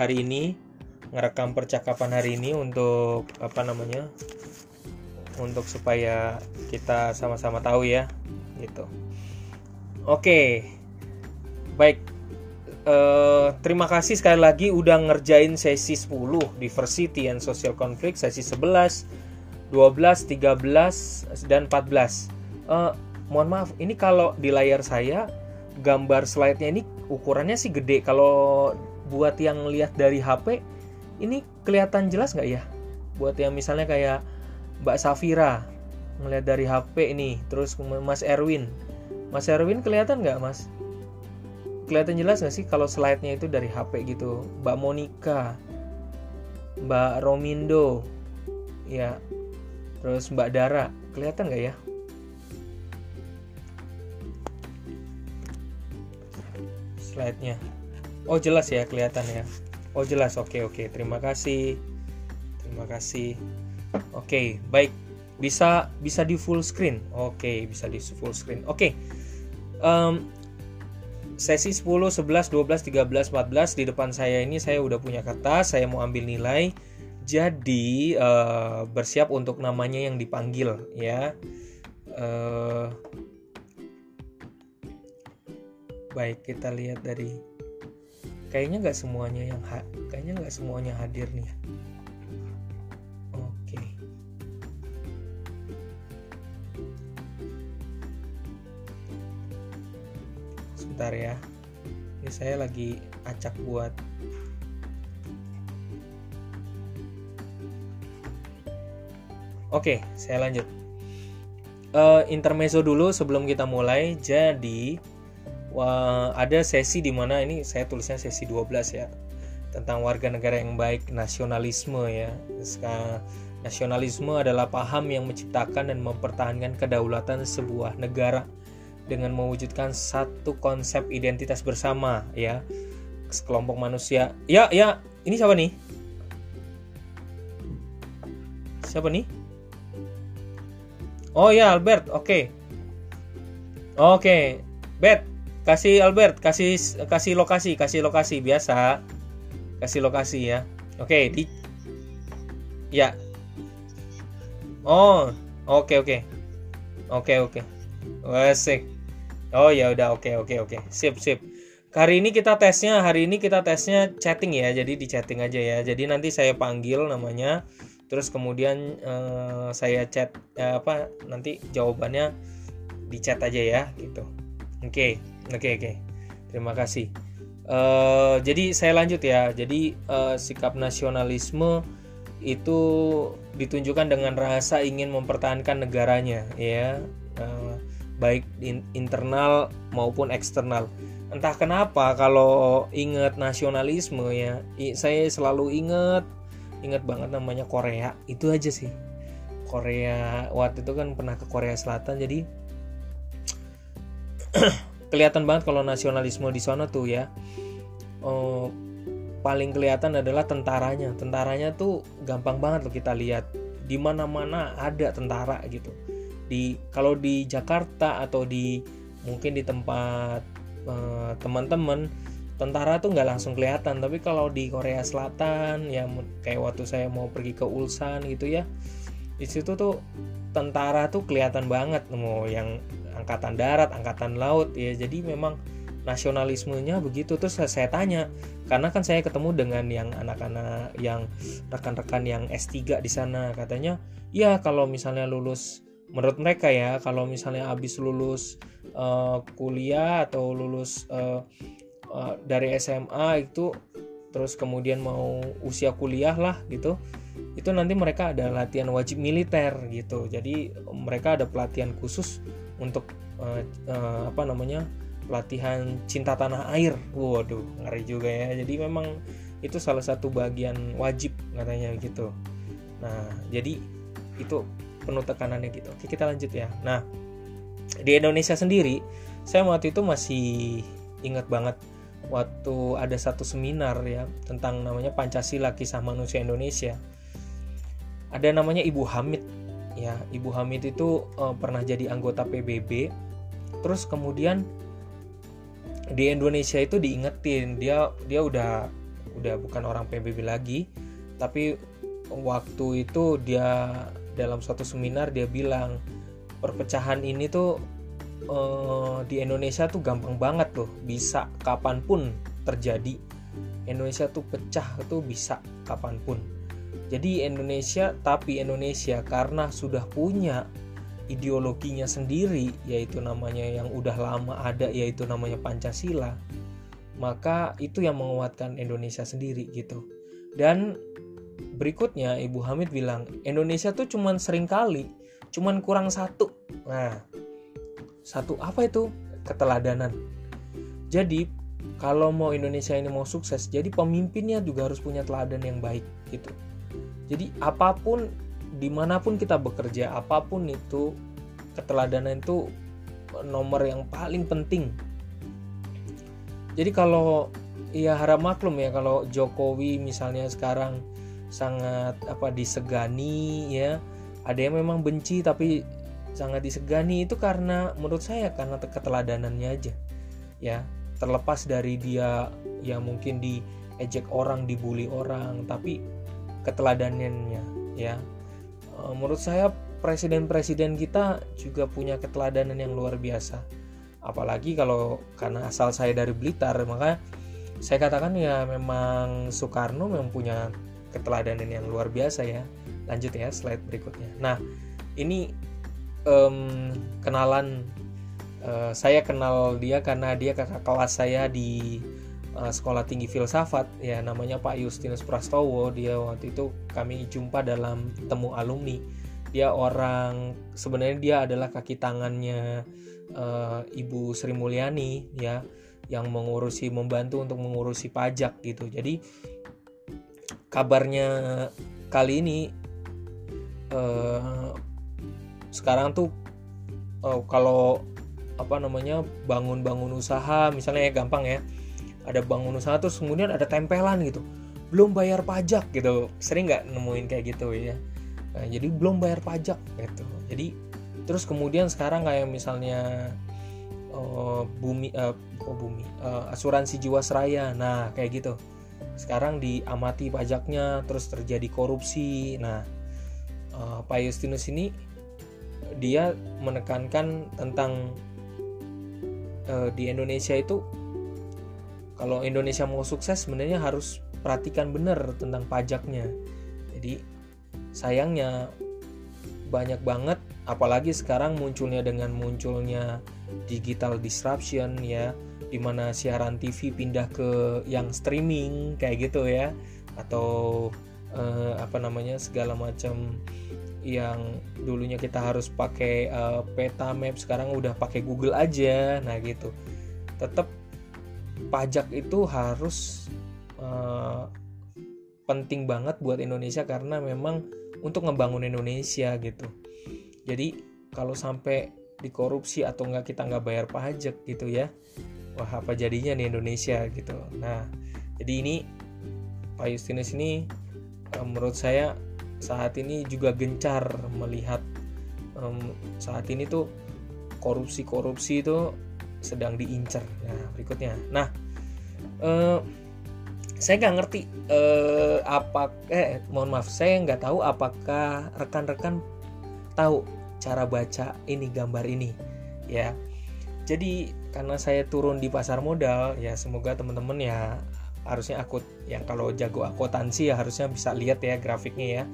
hari ini ngerekam percakapan hari ini untuk apa namanya untuk supaya kita sama-sama tahu ya gitu. Oke baik. Eh, terima kasih sekali lagi udah ngerjain sesi 10 diversity and social conflict sesi 11 12 13 dan 14 Eh, mohon maaf ini kalau di layar saya gambar slide-nya ini ukurannya sih gede. Kalau buat yang lihat dari HP ini kelihatan jelas nggak ya? Buat yang misalnya kayak Mbak Safira ngelihat dari HP ini terus Mas Erwin. Mas Erwin kelihatan nggak Mas? Kelihatan jelas nggak sih kalau slide-nya itu dari HP gitu? Mbak Monica Mbak Romindo ya. Terus Mbak Dara kelihatan nggak ya? Slide-nya oh jelas ya kelihatan ya. Oh jelas. Oke oke. Terima kasih. Terima kasih. Oke baik. Bisa bisa di full screen. Oke bisa di full screen. Oke. Em, sesi 10 11 12 13 14 di depan saya ini saya udah punya kertas. Saya mau ambil nilai. Jadi eh, bersiap untuk namanya yang dipanggil ya. Eh, baik kita lihat dari kayaknya nggak semuanya yang ha- kayaknya nggak semuanya hadir nih. Oke. Sebentar ya. Ini saya lagi acak buat oke saya lanjut. Eh, intermezzo dulu sebelum kita mulai. Jadi Wah, ada sesi di mana ini saya tulisnya sesi 12 ya tentang warga negara yang baik nasionalisme ya. Nasionalisme adalah paham yang menciptakan dan mempertahankan kedaulatan sebuah negara dengan mewujudkan satu konsep identitas bersama ya sekelompok manusia. Ya, ya, ini siapa nih? Siapa nih? Oh ya, Albert. Oke. Oke. Bet, kasih Albert kasih kasih lokasi kasih lokasi biasa. Kasih lokasi ya. Oke di ya. Oh oke oke. Oke oke. Asik. oh ya udah oke oke oke. Sip sip. Hari ini kita tesnya hari ini kita tesnya chatting ya. Jadi di chatting aja ya. Jadi nanti saya panggil namanya. Terus kemudian eh, saya chat eh, apa nanti jawabannya di chat aja ya gitu. Oke oke oke. Terima kasih. Eh, jadi saya lanjut ya. Jadi eh, sikap nasionalisme itu ditunjukkan dengan rasa ingin mempertahankan negaranya ya. Eh, baik in- internal maupun eksternal. Entah kenapa kalau ingat nasionalisme ya saya selalu ingat ingat banget namanya Korea. Itu aja sih. Korea waktu itu kan pernah ke Korea Selatan jadi kelihatan banget kalau nasionalisme di sana tuh ya. Eh, paling kelihatan adalah tentaranya. Tentaranya tuh gampang banget loh kita lihat. Di mana mana ada tentara gitu. Di kalau di Jakarta atau di mungkin di tempat eh, teman-teman tentara tuh nggak langsung kelihatan. Tapi kalau di Korea Selatan ya kayak waktu saya mau pergi ke Ulsan gitu ya di situ tuh tentara tuh kelihatan banget mau yang angkatan darat angkatan laut ya. Jadi memang nasionalismenya begitu. Terus saya, tanya karena kan saya ketemu dengan yang anak-anak yang rekan-rekan yang S3 di sana katanya ya kalau misalnya lulus menurut mereka ya kalau misalnya habis lulus eh, kuliah atau lulus eh, eh, dari SMA itu terus kemudian mau usia kuliah lah gitu itu nanti mereka ada latihan wajib militer gitu. Jadi mereka ada pelatihan khusus untuk eh, eh, apa namanya pelatihan cinta tanah air. Waduh ngeri juga ya. Jadi memang itu salah satu bagian wajib katanya gitu. Nah jadi itu penuh tekanannya gitu. Oke kita lanjut ya. Nah di Indonesia sendiri saya waktu itu masih ingat banget waktu ada satu seminar ya tentang namanya Pancasila Kisah Manusia Indonesia. Ada namanya Ibu Hamid ya Ibu Hamid itu eh, pernah jadi anggota PBB terus kemudian di Indonesia itu diingetin dia dia udah udah bukan orang PBB lagi. Tapi waktu itu dia dalam suatu seminar dia bilang perpecahan ini tuh uh, di Indonesia tuh gampang banget loh bisa kapan pun terjadi. Indonesia tuh pecah tuh bisa kapan pun jadi Indonesia tapi Indonesia karena sudah punya ideologinya sendiri yaitu namanya yang udah lama ada yaitu namanya Pancasila maka itu yang menguatkan Indonesia sendiri gitu. Dan berikutnya Ibu Hamid bilang Indonesia tuh cuman sering kali cuman kurang satu. Nah satu apa itu? Keteladanan. Jadi kalau mau Indonesia ini mau sukses jadi pemimpinnya juga harus punya teladan yang baik gitu jadi apa pun di mana pun kita bekerja apa pun itu keteladanan itu nomor yang paling penting. Jadi kalau ya harap maklum ya kalau Jokowi misalnya sekarang sangat apa disegani ya ada yang memang benci tapi sangat disegani itu karena menurut saya karena keteladanannya aja ya. Terlepas dari dia ya mungkin diejek orang dibully orang tapi keteladanannya ya. E, menurut saya presiden-presiden kita juga punya keteladanan yang luar biasa. Apalagi kalau karena asal saya dari Blitar maka saya katakan ya memang Soekarno memang punya keteladanan yang luar biasa ya. Lanjut ya slide berikutnya. Nah ini um, kenalan uh, saya kenal dia karena dia kakak kelas saya di uh, sekolah tinggi filsafat ya namanya Pak Justinus Prastowo dia waktu itu kami jumpa dalam temu alumni. Dia orang sebenarnya dia adalah kaki tangannya uh, Ibu Sri Mulyani ya yang mengurusi membantu untuk mengurusi pajak gitu. Jadi kabarnya kali ini uh, sekarang tuh uh, kalau apa namanya bangun-bangun usaha misalnya ya gampang ya ada bangun usaha terus kemudian ada tempelan gitu. Belum bayar pajak gitu. Sering nggak nemuin kayak gitu ya nah, jadi belum bayar pajak gitu. Jadi terus kemudian sekarang kayak misalnya uh, bumi uh, oh bumi uh, asuransi jiwasraya. Nah kayak gitu. Sekarang diamati pajaknya terus terjadi korupsi. Nah uh, Pak Justinus ini dia menekankan tentang uh, di Indonesia itu kalau Indonesia mau sukses sebenarnya harus perhatikan benar tentang pajaknya. Jadi sayangnya banyak banget apalagi sekarang munculnya dengan munculnya digital disruption ya di mana siaran TV pindah ke yang streaming kayak gitu ya. Atau uh, apa namanya segala macam yang dulunya kita harus pakai uh, peta map sekarang udah pakai Google aja nah gitu. Tetap pajak itu harus uh, penting banget buat Indonesia karena memang untuk ngebangun Indonesia gitu. Jadi kalau sampai dikorupsi atau nggak kita nggak bayar pajak gitu ya wah apa jadinya di Indonesia gitu. Nah jadi ini Pak Justinus ini um, menurut saya saat ini juga gencar melihat um, saat ini tuh korupsi-korupsi itu sedang diincar nah berikutnya. Nah uh, saya nggak ngerti uh, apa eh mohon maaf saya nggak tahu apakah rekan-rekan tahu cara baca ini gambar ini ya. Jadi karena saya turun di pasar modal ya semoga teman-teman ya harusnya akut yang kalau jago akuntansi ya harusnya bisa lihat ya grafiknya ya.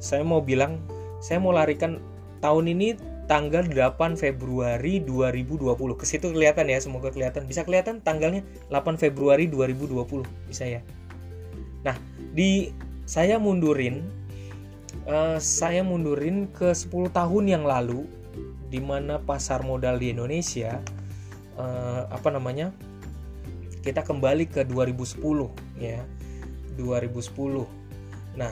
Saya mau bilang saya mau larikan tahun ini tanggal 8 Februari 2020 ke situ kelihatan ya semoga kelihatan. Bisa kelihatan tanggalnya 8 Februari 2020 bisa ya. Nah di saya mundurin uh, saya mundurin ke 10 tahun yang lalu di mana pasar modal di Indonesia uh, apa namanya kita kembali ke 2010 ya. 2010 nah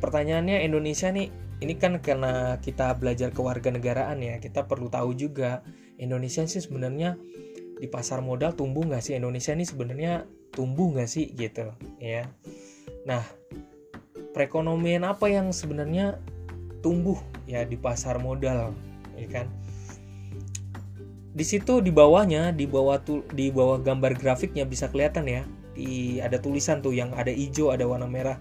pertanyaannya Indonesia nih ini kan karena kita belajar kewarganegaraan ya kita perlu tahu juga Indonesia sih sebenarnya di pasar modal tumbuh nggak sih? Indonesia ini sebenarnya tumbuh nggak sih gitu ya? Nah perekonomian apa yang sebenarnya tumbuh ya di pasar modal ya kan? Di situ di bawahnya di bawah tuh di bawah gambar grafiknya bisa kelihatan ya. Di ada tulisan tuh yang ada hijau ada warna merah.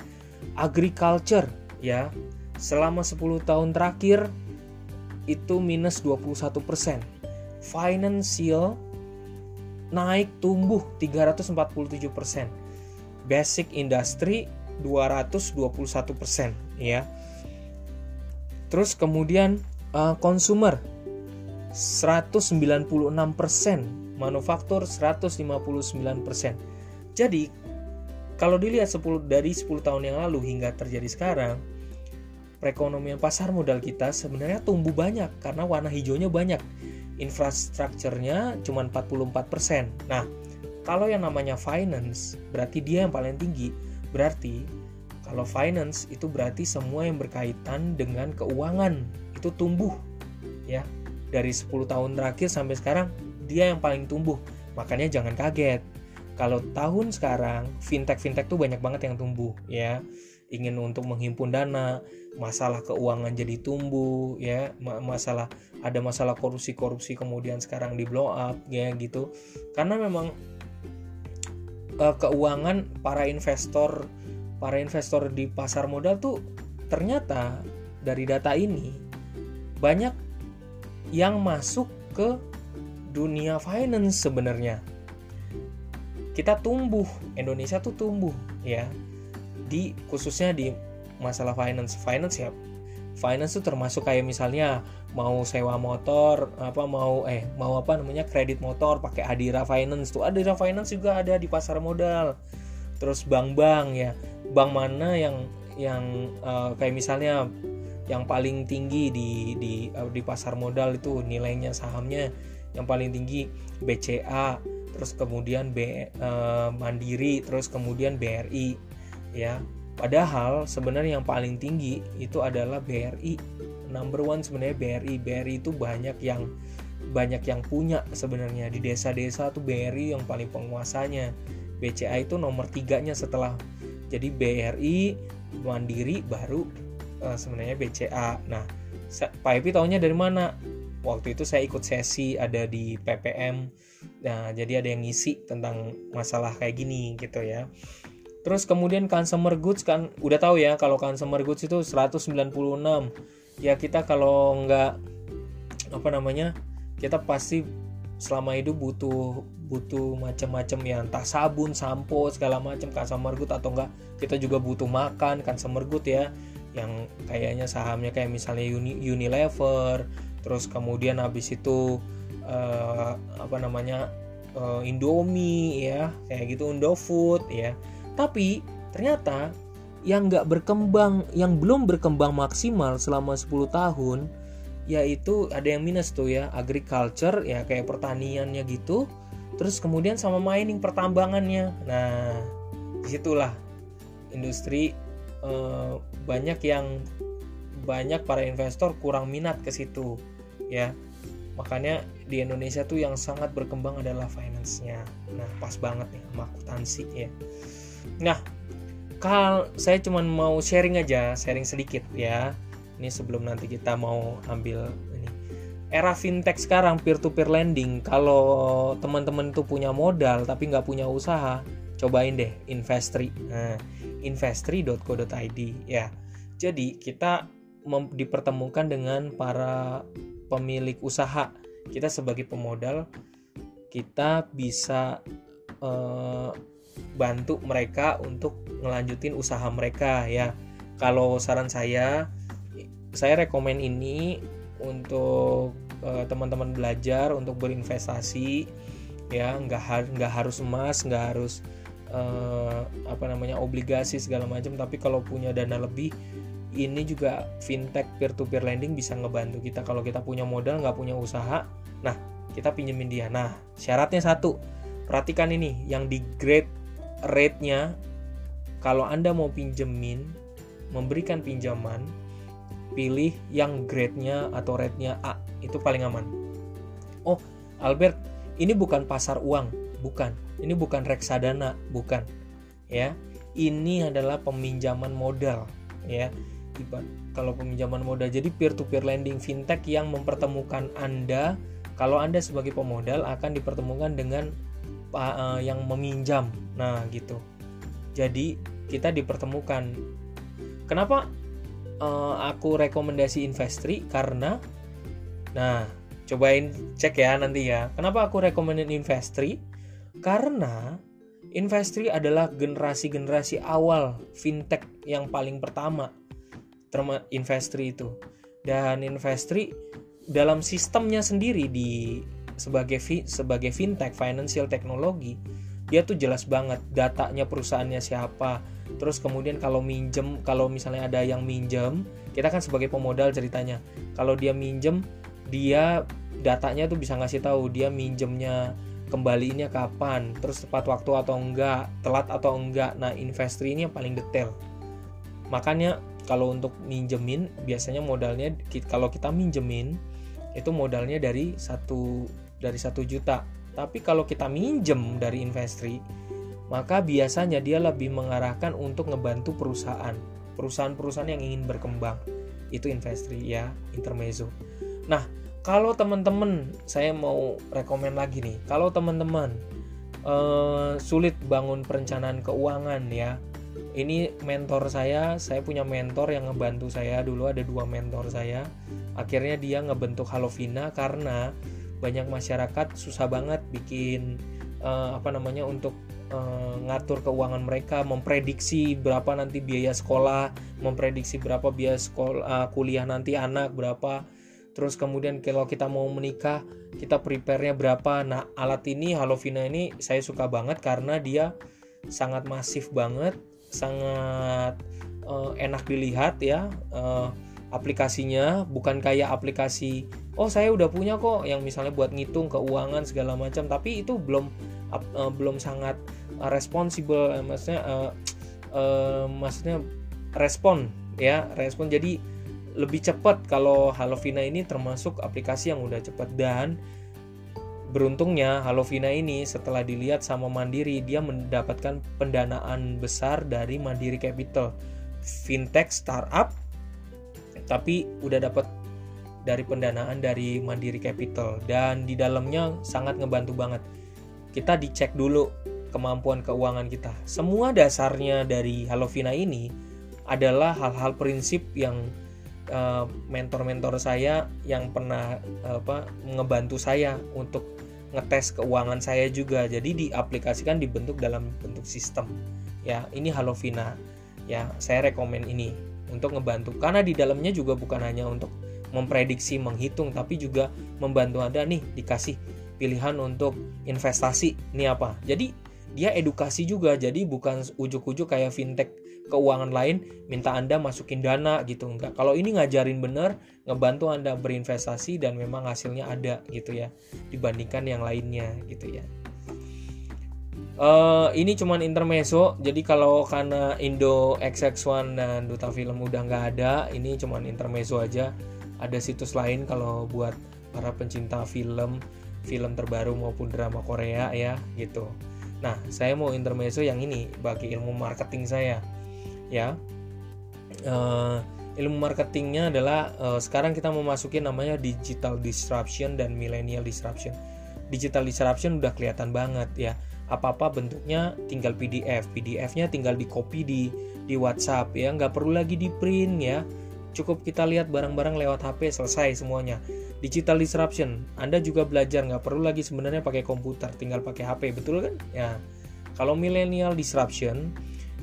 Agriculture ya selama 10 tahun terakhir itu minus 21%. Financial naik tumbuh 347%. Basic industry 221% ya. Terus kemudian uh, consumer 196%, manufaktur 159%. Jadi kalau dilihat 10 dari 10 tahun yang lalu hingga terjadi sekarang, perekonomian pasar modal kita sebenarnya tumbuh banyak karena warna hijaunya banyak. Infrastrukturnya cuma 44%. Nah, kalau yang namanya finance berarti dia yang paling tinggi. Berarti kalau finance itu berarti semua yang berkaitan dengan keuangan itu tumbuh ya. Dari 10 tahun terakhir sampai sekarang dia yang paling tumbuh. Makanya jangan kaget. Kalau tahun sekarang fintech-fintech tuh banyak banget yang tumbuh ya. Ingin untuk menghimpun dana, masalah keuangan jadi tumbuh ya. Masalah ada masalah korupsi-korupsi kemudian sekarang di blow up ya gitu. Karena memang uh, keuangan para investor para investor di pasar modal tuh ternyata dari data ini banyak yang masuk ke dunia finance sebenarnya. Kita tumbuh Indonesia tuh tumbuh ya. Di khususnya di masalah finance. Finance ya finance itu termasuk kayak misalnya mau sewa motor apa mau eh mau apa namanya kredit motor pakai Adira Finance tuh. Adira Finance juga ada di pasar modal. Terus bank-bank ya. Bank mana yang yang uh, kayak misalnya yang paling tinggi di di uh, di pasar modal itu nilainya sahamnya yang paling tinggi BCA terus kemudian B uh, Mandiri terus kemudian BRI ya Padahal sebenarnya yang paling tinggi itu adalah BRI. Number one sebenarnya BRI. BRI itu banyak yang banyak yang punya sebenarnya di desa-desa tuh BRI yang paling penguasanya. BCA itu nomor tiganya setelah jadi BRI Mandiri baru uh, sebenarnya BCA. Nah, Pak Epi tahunya dari mana? Waktu itu saya ikut sesi ada di PPM. Nah, jadi ada yang ngisi tentang masalah kayak gini gitu ya. Terus kemudian consumer goods kan udah tahu ya kalau consumer goods itu 196. Ya kita kalau nggak apa namanya? Kita pasti selama hidup butuh butuh macam-macam ya entah sabun, sampo, segala macam consumer goods atau enggak kita juga butuh makan consumer goods ya yang kayaknya sahamnya kayak misalnya Uni, Unilever, terus kemudian habis itu uh, apa namanya? Uh, Indomie ya, kayak gitu Indofood ya tapi ternyata yang nggak berkembang, yang belum berkembang maksimal selama 10 tahun, yaitu ada yang minus tuh ya, agriculture ya kayak pertaniannya gitu, terus kemudian sama mining pertambangannya. Nah, di situlah industri eh, banyak yang banyak para investor kurang minat ke situ ya. Makanya di Indonesia tuh yang sangat berkembang adalah finance-nya. Nah pas banget nih sama akuntansi ya Nah, kal saya cuma mau sharing aja, sharing sedikit ya. Ini sebelum nanti kita mau ambil ini. Era fintech sekarang peer to peer lending, kalau teman-teman itu punya modal tapi nggak punya usaha, cobain deh Investri. Nah, investri.co.id ya. Jadi kita dipertemukan dengan para pemilik usaha. Kita sebagai pemodal kita bisa uh, bantu mereka untuk ngelanjutin usaha mereka ya. Kalau saran saya saya rekomen ini untuk uh, teman-teman belajar untuk berinvestasi ya. Nggak har nggak harus emas nggak harus uh, apa namanya obligasi segala macam. Tapi kalau punya dana lebih ini juga fintech peer to peer lending bisa ngebantu kita. Kalau kita punya modal nggak punya usaha nah kita pinjemin dia. Nah syaratnya satu perhatikan ini yang di grade rate-nya kalau Anda mau pinjemin memberikan pinjaman pilih yang grade-nya atau rate-nya A itu paling aman. Oh, Albert, ini bukan pasar uang, bukan. Ini bukan reksadana, bukan. Ya. Ini adalah peminjaman modal, ya. Kalau peminjaman modal jadi peer to peer lending fintech yang mempertemukan Anda kalau Anda sebagai pemodal akan dipertemukan dengan uh, yang meminjam. Nah gitu. Jadi kita dipertemukan. Kenapa uh, aku rekomendasi Investri? Karena nah cobain cek ya nanti ya. Kenapa aku rekomendasi Investri? Karena Investri adalah generasi-generasi awal fintech yang paling pertama. Terma Investri itu. Dan Investri dalam sistemnya sendiri di sebagai sebagai fintech financial technology dia tuh jelas banget datanya perusahaannya siapa terus kemudian kalau minjem kalau misalnya ada yang minjem kita kan sebagai pemodal ceritanya kalau dia minjem dia datanya tuh bisa ngasih tahu dia minjemnya kembaliinnya kapan, terus tepat waktu atau enggak, telat atau enggak. Nah, investor ini yang paling detail. Makanya kalau untuk minjemin biasanya modalnya kalau kita minjemin itu modalnya dari satu dari satu juta. Tapi kalau kita minjem dari investri, maka biasanya dia lebih mengarahkan untuk ngebantu perusahaan, perusahaan-perusahaan yang ingin berkembang. Itu investri ya, intermezzo. Nah, kalau teman-teman saya mau rekomend lagi nih kalau teman-teman uh, sulit bangun perencanaan keuangan ya ini mentor saya saya punya mentor yang ngebantu saya dulu ada dua mentor saya akhirnya dia ngebentuk Halovina karena banyak masyarakat susah banget bikin uh, apa namanya untuk uh, ngatur keuangan mereka memprediksi berapa nanti biaya sekolah memprediksi berapa biaya sekolah uh, kuliah nanti anak berapa. Terus kemudian kalau kita mau menikah kita prepare-nya berapa. Nah alat ini Halovina ini saya suka banget karena dia sangat masif banget sangat uh, enak dilihat ya uh, aplikasinya. Bukan kayak aplikasi oh saya udah punya kok yang misalnya buat ngitung keuangan segala macam tapi itu belum uh, belum sangat uh, responsible uh, maksudnya uh, uh, maksudnya respon ya respon. Jadi lebih cepat kalau Halovina ini termasuk aplikasi yang udah cepat dan beruntungnya Halovina ini setelah dilihat sama Mandiri dia mendapatkan pendanaan besar dari Mandiri Capital. Fintech startup tapi udah dapat dari pendanaan dari Mandiri Capital. Dan di dalamnya sangat ngebantu banget. Kita dicek dulu kemampuan keuangan kita. Semua dasarnya dari Halovina ini adalah hal-hal prinsip yang Eh, mentor-mentor uh, saya yang pernah apa ngebantu saya untuk ngetes keuangan saya juga. Jadi diaplikasikan dibentuk dalam bentuk sistem. Ya ini Halovina. Ya saya rekomen ini untuk ngebantu. Karena di dalamnya juga bukan hanya untuk memprediksi menghitung tapi juga membantu anda nih dikasih pilihan untuk investasi ini apa jadi dia edukasi juga jadi bukan ujuk-ujuk kayak fintech keuangan lain minta Anda masukin dana gitu enggak. Kalau ini ngajarin bener, ngebantu Anda berinvestasi dan memang hasilnya ada gitu ya dibandingkan yang lainnya gitu ya. Uh, ini cuman intermezzo, jadi kalau karena Indo XX1 dan Duta Film udah nggak ada, ini cuman intermezzo aja. Ada situs lain kalau buat para pencinta film, film terbaru maupun drama Korea ya gitu. Nah, saya mau intermezzo yang ini bagi ilmu marketing saya ya. Uh, ilmu marketingnya adalah uh, sekarang kita memasuki namanya digital disruption dan millennial disruption. Digital disruption udah kelihatan banget ya. Apa-apa bentuknya tinggal PDF PDF-nya tinggal di copy di di WhatsApp ya. Nggak perlu lagi di print ya cukup kita lihat barang-barang lewat HP selesai semuanya. Digital disruption. Anda juga belajar nggak perlu lagi sebenarnya pakai komputer tinggal pakai HP betul kan? Ya. Kalau millennial disruption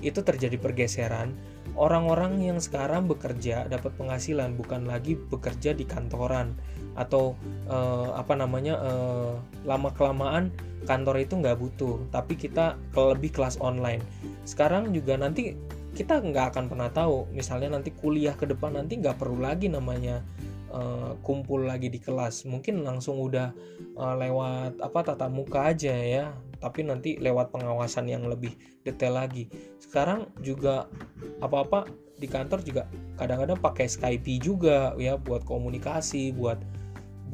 itu terjadi pergeseran. Orang-orang yang sekarang bekerja dapat penghasilan bukan lagi bekerja di kantoran. Atau uh, apa namanya uh, lama kelamaan kantor itu nggak butuh. Tapi kita lebih kelas online. Sekarang juga nanti kita nggak akan pernah tahu. Misalnya nanti kuliah ke depan nanti nggak perlu lagi namanya uh, kumpul lagi di kelas. Mungkin langsung udah uh, lewat apa tatap muka aja ya. Tapi nanti lewat pengawasan yang lebih detail lagi. Sekarang juga apa-apa di kantor juga kadang-kadang pakai Skype juga ya buat komunikasi buat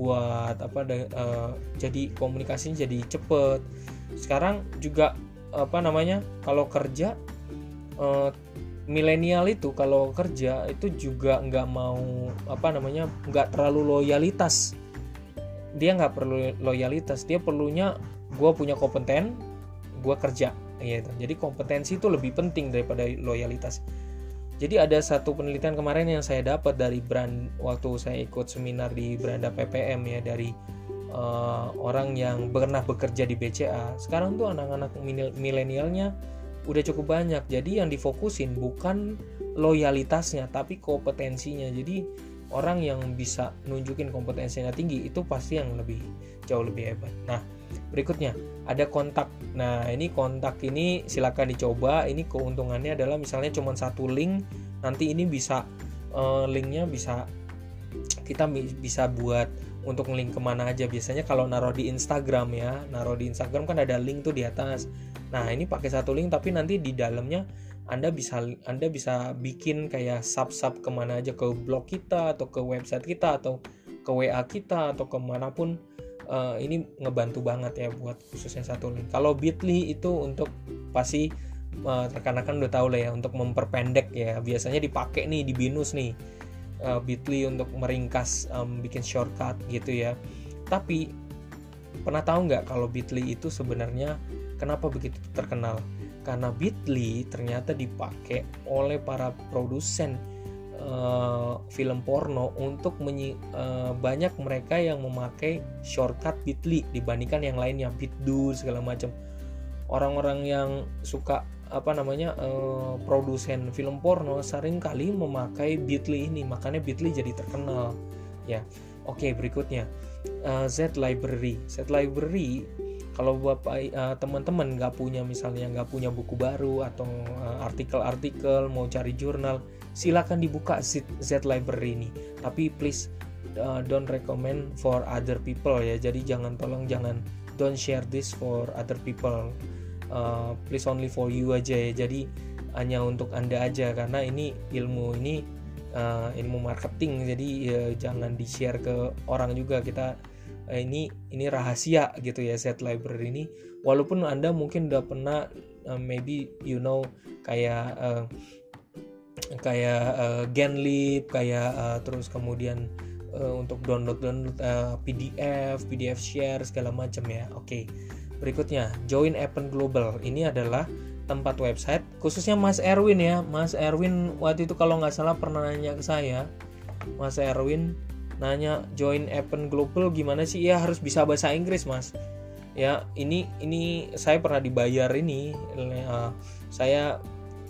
buat apa uh, jadi komunikasinya jadi cepet. Sekarang juga apa namanya kalau kerja milenial itu kalau kerja itu juga nggak mau apa namanya nggak terlalu loyalitas. Dia nggak perlu loyalitas dia perlunya gue punya kompeten gue kerja. Gitu jadi kompetensi itu lebih penting daripada loyalitas. Jadi ada satu penelitian kemarin yang saya dapat dari brand waktu saya ikut seminar di Beranda PPM ya dari uh, orang yang pernah bekerja di BCA sekarang tuh anak-anak milenialnya udah cukup banyak. Jadi yang difokusin bukan loyalitasnya tapi kompetensinya. Jadi orang yang bisa nunjukin kompetensinya tinggi itu pasti yang lebih jauh lebih hebat. Nah berikutnya ada kontak. Nah ini kontak ini silakan dicoba. Ini keuntungannya adalah misalnya cuma satu link nanti ini bisa uh, linknya bisa kita bisa buat untuk link ke mana aja. Biasanya kalau naruh di Instagram ya naruh di Instagram kan ada link tuh di atas nah ini pakai satu link tapi nanti di dalamnya anda bisa Anda bisa bikin kayak sub sub ke mana aja ke blog kita atau ke website kita atau ke WA kita atau ke mana pun uh, ini ngebantu banget ya buat khususnya satu link. Kalau Bitly itu untuk pasti uh, rekan-rekan udah tahu lah ya untuk memperpendek ya. Biasanya dipakai nih di binus nih uh, Bitly untuk meringkas um, bikin shortcut gitu ya. Tapi pernah tahu nggak kalau Bitly itu sebenarnya kenapa begitu terkenal? Karena Bitly ternyata dipakai oleh para produsen uh, film porno untuk menyi uh, banyak mereka yang memakai shortcut Bitly dibandingkan yang lainnya Bitdo segala macam. Orang-orang yang suka apa namanya uh, produsen film porno sering kali memakai Bitly ini makanya Bitly jadi terkenal. Ya oke berikutnya. Uh, Z Library. Z Library kalau bapak uh, teman-teman nggak punya misalnya nggak punya buku baru atau artikel-artikel uh, mau cari jurnal silakan dibuka Z, Z Library ini. Tapi please uh, don't recommend for other people ya. Jadi jangan tolong jangan don't share this for other people. Uh, please only for you aja ya. Jadi hanya untuk anda aja. Karena ini ilmu ini uh, ilmu marketing. Jadi ya, jangan di share ke orang juga. Kita uh, ini ini rahasia gitu ya set library ini walaupun anda mungkin udah pernah uh, maybe you know kayak uh, kayak uh, Genlib kayak uh, terus kemudian uh, untuk download download uh, PDF PDF share segala macam ya oke okay Berikutnya, Join Appen Global. Ini adalah tempat website khususnya Mas Erwin ya. Mas Erwin waktu itu kalau nggak salah pernah nanya ke saya. Mas Erwin nanya Join Appen Global gimana sih? Ya harus bisa bahasa Inggris, Mas. Ya, ini ini saya pernah dibayar ini uh, saya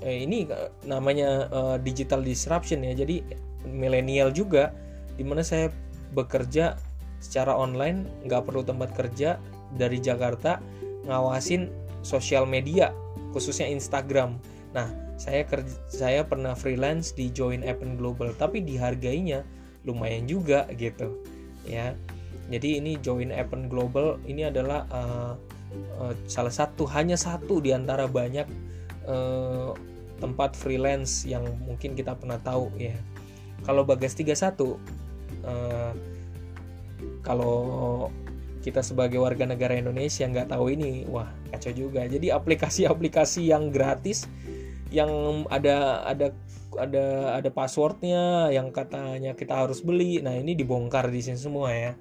eh, ini namanya uh, digital disruption ya. Jadi milenial juga di mana saya bekerja secara online nggak perlu tempat kerja dari Jakarta ngawasin sosial media khususnya Instagram. Nah, saya kerja, saya pernah freelance di Join Appen Global, tapi dihargainya lumayan juga gitu, ya. Jadi ini Join Appen Global ini adalah uh, uh, salah satu hanya satu di antara banyak uh, tempat freelance yang mungkin kita pernah tahu ya. Kalau Bagas 31 uh, kalau kita sebagai warga negara Indonesia nggak tahu ini wah kacau juga jadi aplikasi-aplikasi yang gratis yang ada ada ada ada passwordnya yang katanya kita harus beli. Nah ini dibongkar di sini semua ya.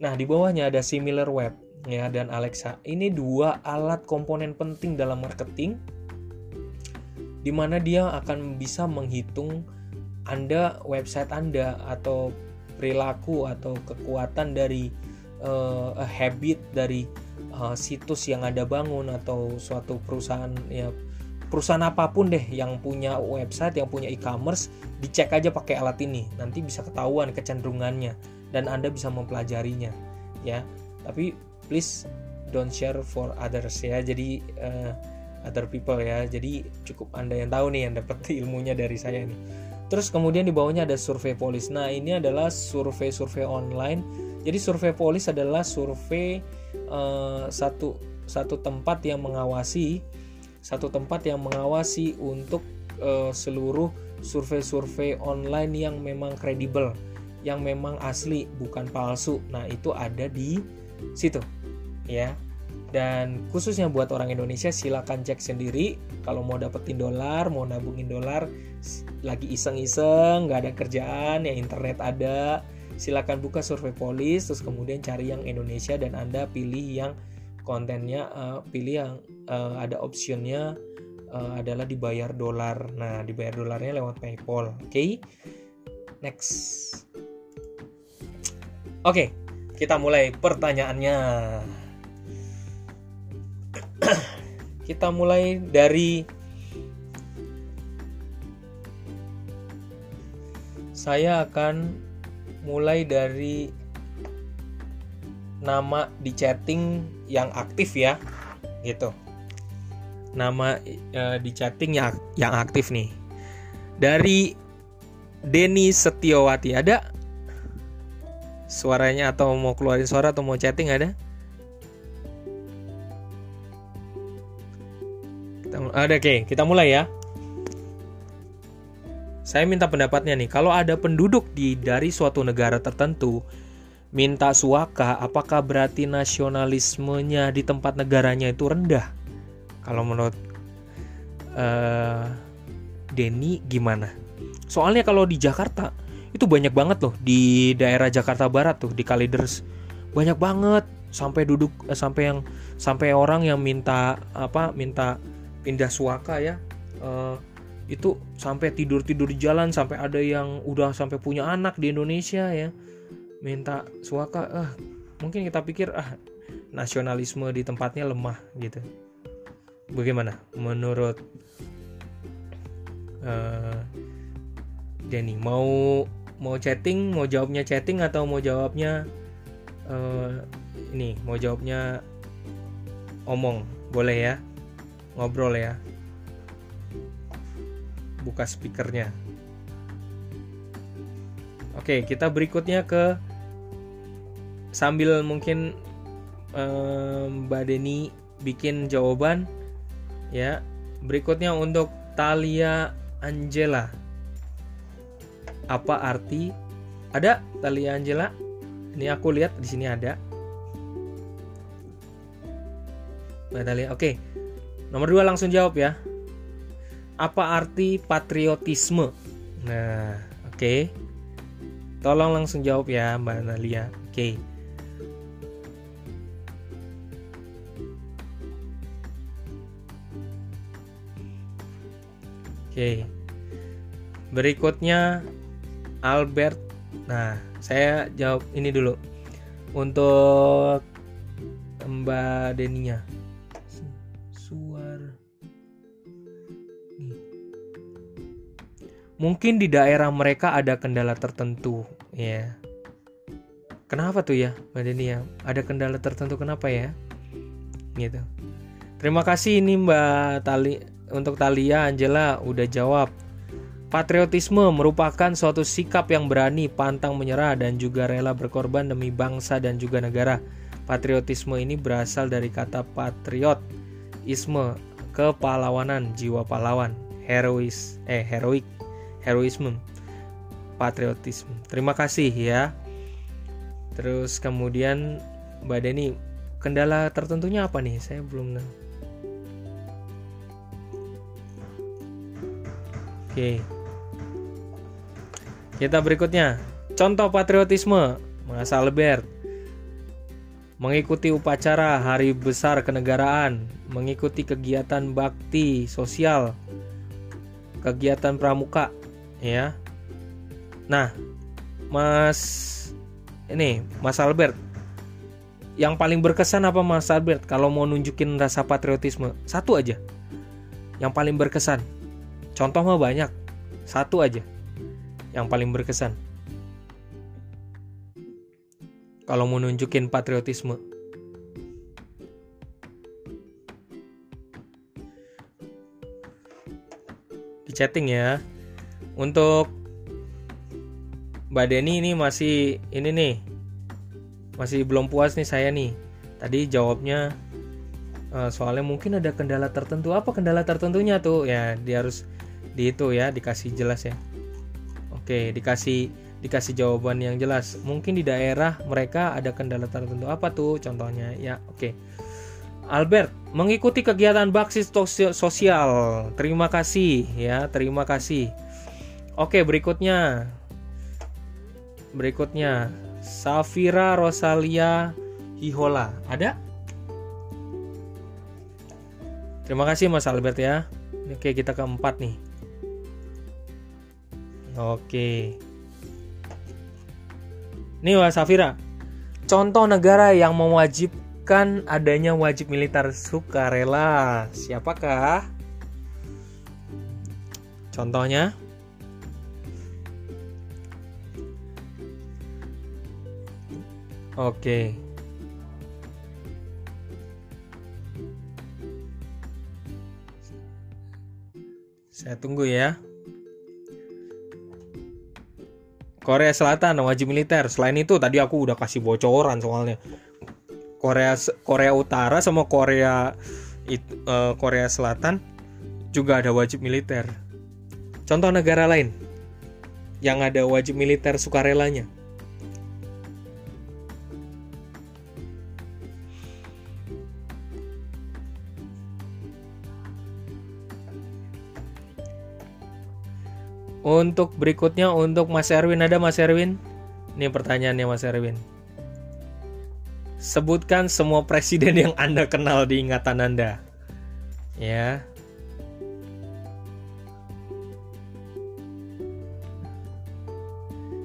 Nah di bawahnya ada similar web ya dan Alexa. Ini dua alat komponen penting dalam marketing di mana dia akan bisa menghitung anda website anda atau perilaku atau kekuatan dari uh, habit dari uh, situs yang ada bangun atau suatu perusahaan ya perusahaan apa pun deh yang punya website yang punya e-commerce dicek aja pakai alat ini. Nanti bisa ketahuan kecenderungannya dan anda bisa mempelajarinya ya. Tapi please don't share for others ya. Jadi uh, other people ya. Jadi cukup anda yang tahu nih yang dapat ilmunya dari saya nih terus kemudian di bawahnya ada survei polis. Nah ini adalah survei-survei online. Jadi survei polis adalah survei uh, satu satu tempat yang mengawasi satu tempat yang mengawasi untuk uh, seluruh survei-survei online yang memang kredibel, yang memang asli bukan palsu. Nah, itu ada di situ. Ya. Dan khususnya buat orang Indonesia silakan cek sendiri kalau mau dapetin dolar, mau nabungin dolar, lagi iseng-iseng, nggak ada kerjaan, ya internet ada, silakan buka survei polis terus kemudian cari yang Indonesia dan anda pilih yang kontennya uh, pilih yang uh, ada optionnya uh, adalah dibayar dolar. Nah dibayar dolarnya lewat PayPal. Oke? Okay? next. Oke okay, kita mulai pertanyaannya. Kita mulai dari saya akan mulai dari nama di chatting yang aktif ya gitu nama uh, di chatting yang yang aktif nih. Dari Denny Setiawati ada? Suaranya atau mau keluarin suara atau mau chatting ada? Ada oke okay, kita mulai ya. Saya minta pendapatnya nih, kalau ada penduduk di dari suatu negara tertentu minta suaka, apakah berarti nasionalismenya di tempat negaranya itu rendah? Kalau menurut uh, Denny gimana? Soalnya kalau di Jakarta itu banyak banget loh. Di daerah Jakarta Barat tuh di Kaliders banyak banget. Sampai duduk eh, sampai yang sampai orang yang minta apa minta pindah suaka ya uh, itu sampai tidur tidur di jalan sampai ada yang udah sampai punya anak di Indonesia ya minta suaka ah mungkin kita pikir ah nasionalisme di tempatnya lemah gitu bagaimana? Menurut uh, Denny mau mau chatting mau jawabnya chatting atau mau jawabnya uh, ini mau jawabnya omong? Boleh ya? Ngobrol ya? Buka speakernya. Oke, kita berikutnya ke sambil mungkin um, Mbak Deni bikin jawaban ya. Berikutnya untuk Talia Angela. Apa arti? Ada Talia Angela? Ini aku lihat di sini ada. Mbak Talia. Oke. Nomor dua langsung jawab ya apa arti patriotisme? Nah, oke. Tolong langsung jawab ya Mbak Nalia. Oke. Oke. Berikutnya Albert. Nah, saya jawab ini dulu. Untuk Mbak Denia. mungkin di daerah mereka ada kendala tertentu ya kenapa tuh ya mbak Deni ya ada kendala tertentu kenapa ya gitu terima kasih ini mbak Tali untuk Talia Angela udah jawab Patriotisme merupakan suatu sikap yang berani, pantang menyerah, dan juga rela berkorban demi bangsa dan juga negara. Patriotisme ini berasal dari kata patriot, isme, kepahlawanan, jiwa pahlawan, herois, eh heroik, heroisme, patriotisme. Terima kasih ya. Terus kemudian Mbak Deni, kendala tertentunya apa nih? Saya belum Oke. Kita berikutnya. Contoh patriotisme, Mas Albert. Mengikuti upacara hari besar kenegaraan, mengikuti kegiatan bakti sosial, kegiatan pramuka, ya. Nah Mas ini Mas Albert. Yang paling berkesan apa Mas Albert? Kalau mau nunjukin rasa patriotisme satu aja. Yang paling berkesan contoh mah banyak. Satu aja yang paling berkesan. Kalau mau nunjukin patriotisme. Di chatting ya. Untuk Mbak Deni ini masih ini nih. Masih belum puas nih saya nih. Tadi jawabnya uh, soalnya mungkin ada kendala tertentu. Apa kendala tertentunya tuh? Ya dia harus di itu ya dikasih jelas ya oke dikasih dikasih jawaban yang jelas mungkin di daerah mereka ada kendala tertentu apa tuh contohnya ya oke Albert mengikuti kegiatan baksis sosial terima kasih ya terima kasih Oke, berikutnya. berikutnya Safira Rosalia Hihola. Ada? Terima kasih Mas Albert ya. Oke, kita keempat nih. Oke. Nih Mas Safira. Contoh negara yang mewajibkan adanya wajib militer sukarela. Siapakah? Contohnya? Oke. Saya tunggu ya. Korea Selatan wajib militer. Selain itu tadi aku udah kasih bocoran soalnya. Korea Korea Utara sama Korea itu, uh, Korea Selatan juga ada wajib militer. Contoh negara lain yang ada wajib militer sukarelanya. Untuk berikutnya untuk Mas Erwin ada Mas Erwin? Ini pertanyaannya Mas Erwin. Sebutkan semua presiden yang Anda kenal di ingatan Anda. Ya.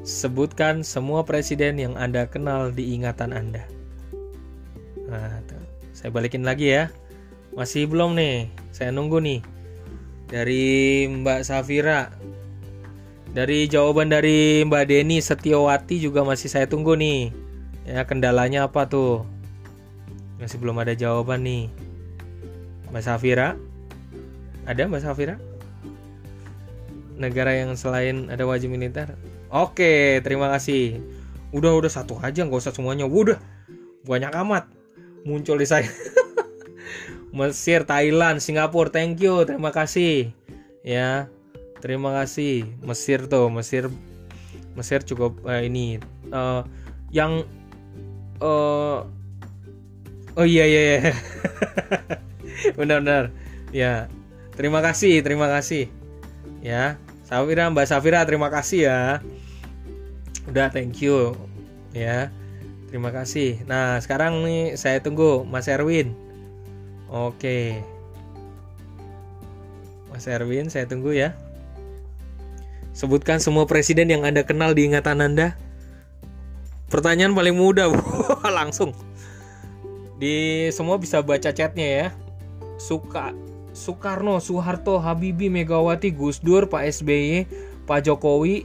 Sebutkan semua presiden yang Anda kenal di ingatan Anda. Nah, tuh. saya balikin lagi ya. Masih belum nih. Saya nunggu nih. Dari Mbak Safira dari jawaban dari Mbak Deni Setiawati juga masih saya tunggu nih. Ya, kendalanya apa tuh? Masih belum ada jawaban nih. Mbak Safira? Ada Mbak Safira? Negara yang selain ada wajib militer? Oke, terima kasih. Udah udah satu aja nggak usah semuanya. Udah banyak amat muncul di saya. Mesir, Thailand, Singapura, thank you, terima kasih. Ya, Terima kasih. Mesir tuh, Mesir Mesir cukup uh, ini uh, yang uh, oh iya iya iya. Benar-benar ya terima kasih terima kasih. Ya Safira Mbak Safira terima kasih ya. Udah thank you. Ya terima kasih. Nah sekarang nih saya tunggu Mas Erwin. Oke. Mas Erwin saya tunggu ya Sebutkan semua presiden yang Anda kenal di ingatan Anda. Pertanyaan paling mudah, langsung. Di semua bisa baca chatnya ya. Suka Soekarno, Soeharto, Habibie, Megawati, Gus Dur, Pak SBY, Pak Jokowi,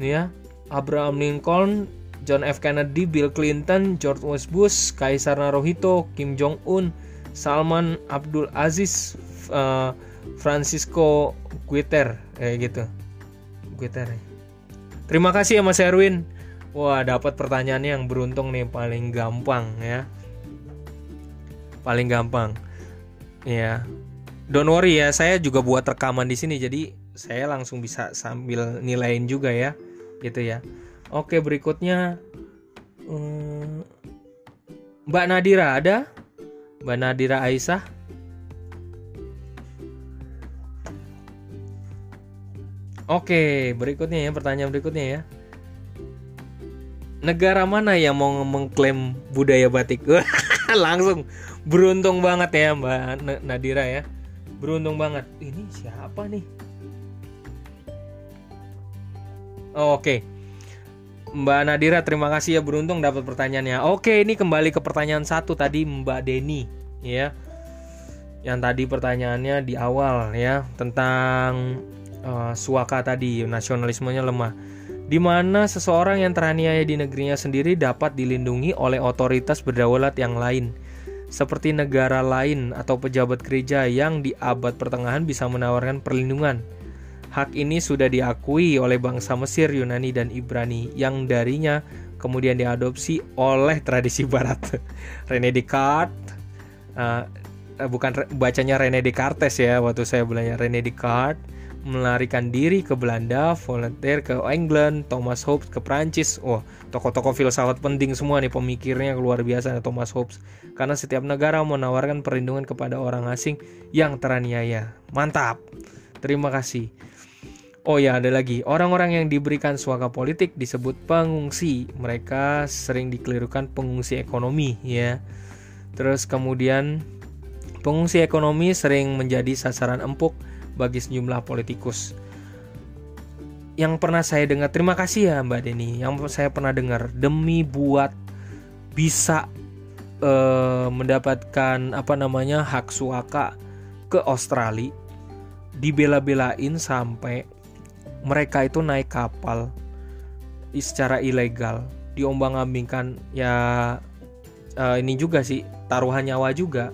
ya, Abraham Lincoln, John F. Kennedy, Bill Clinton, George W. Bush, Kaisar Naruhito, Kim Jong Un, Salman Abdul Aziz, uh, Francisco Guiter, kayak gitu. Twitter. Terima kasih ya Mas Erwin. Wah, dapat pertanyaan yang beruntung nih paling gampang ya. Paling gampang. Ya. Don't worry ya, saya juga buat rekaman di sini jadi saya langsung bisa sambil nilain juga ya. Gitu ya. Oke, berikutnya hmm, Mbak Nadira ada? Mbak Nadira Aisyah Oke, berikutnya ya pertanyaan berikutnya ya. Negara mana yang mau mengklaim budaya batik? Langsung beruntung banget ya Mbak Nadira ya. Beruntung banget. Ini siapa nih? Oke. Mbak Nadira terima kasih ya beruntung dapat pertanyaannya. Oke, ini kembali ke pertanyaan satu tadi Mbak Deni ya. Yang tadi pertanyaannya di awal ya tentang uh, suaka tadi nasionalismenya lemah di mana seseorang yang teraniaya di negerinya sendiri dapat dilindungi oleh otoritas berdaulat yang lain seperti negara lain atau pejabat gereja yang di abad pertengahan bisa menawarkan perlindungan. Hak ini sudah diakui oleh bangsa Mesir, Yunani, dan Ibrani yang darinya kemudian diadopsi oleh tradisi Barat. René Descartes, uh, bukan bacanya René Descartes ya waktu saya belajar René Descartes melarikan diri ke Belanda, Voltaire ke England, Thomas Hobbes ke Prancis. Wah, tokoh-tokoh filsafat penting semua nih pemikirnya luar biasa Thomas Hobbes. Karena setiap negara menawarkan perlindungan kepada orang asing yang teraniaya. Mantap. Terima kasih. Oh ya, ada lagi. Orang-orang yang diberikan suaka politik disebut pengungsi. Mereka sering dikelirukan pengungsi ekonomi, ya. Terus kemudian pengungsi ekonomi sering menjadi sasaran empuk bagi sejumlah politikus. Yang pernah saya dengar, terima kasih ya Mbak Deni. Yang saya pernah dengar demi buat bisa uh, mendapatkan apa namanya hak suaka ke Australia, dibela-belain sampai mereka itu naik kapal secara ilegal diombang-ambingkan ya uh, ini juga sih taruhan nyawa juga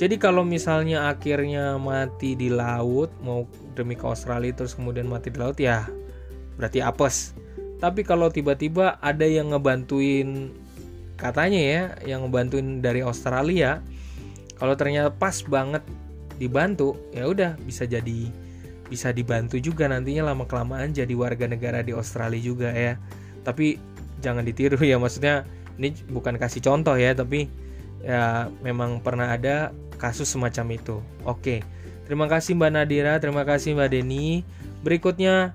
jadi kalau misalnya akhirnya mati di laut mau demi ke Australia terus kemudian mati di laut ya berarti apes. Tapi kalau tiba-tiba ada yang ngebantuin katanya ya yang ngebantuin dari Australia kalau ternyata pas banget dibantu ya udah bisa jadi bisa dibantu juga nantinya lama kelamaan jadi warga negara di Australia juga ya. Tapi jangan ditiru ya maksudnya ini bukan kasih contoh ya tapi ya memang pernah ada kasus semacam itu. Oke terima kasih Mbak Nadira terima kasih Mbak Deni berikutnya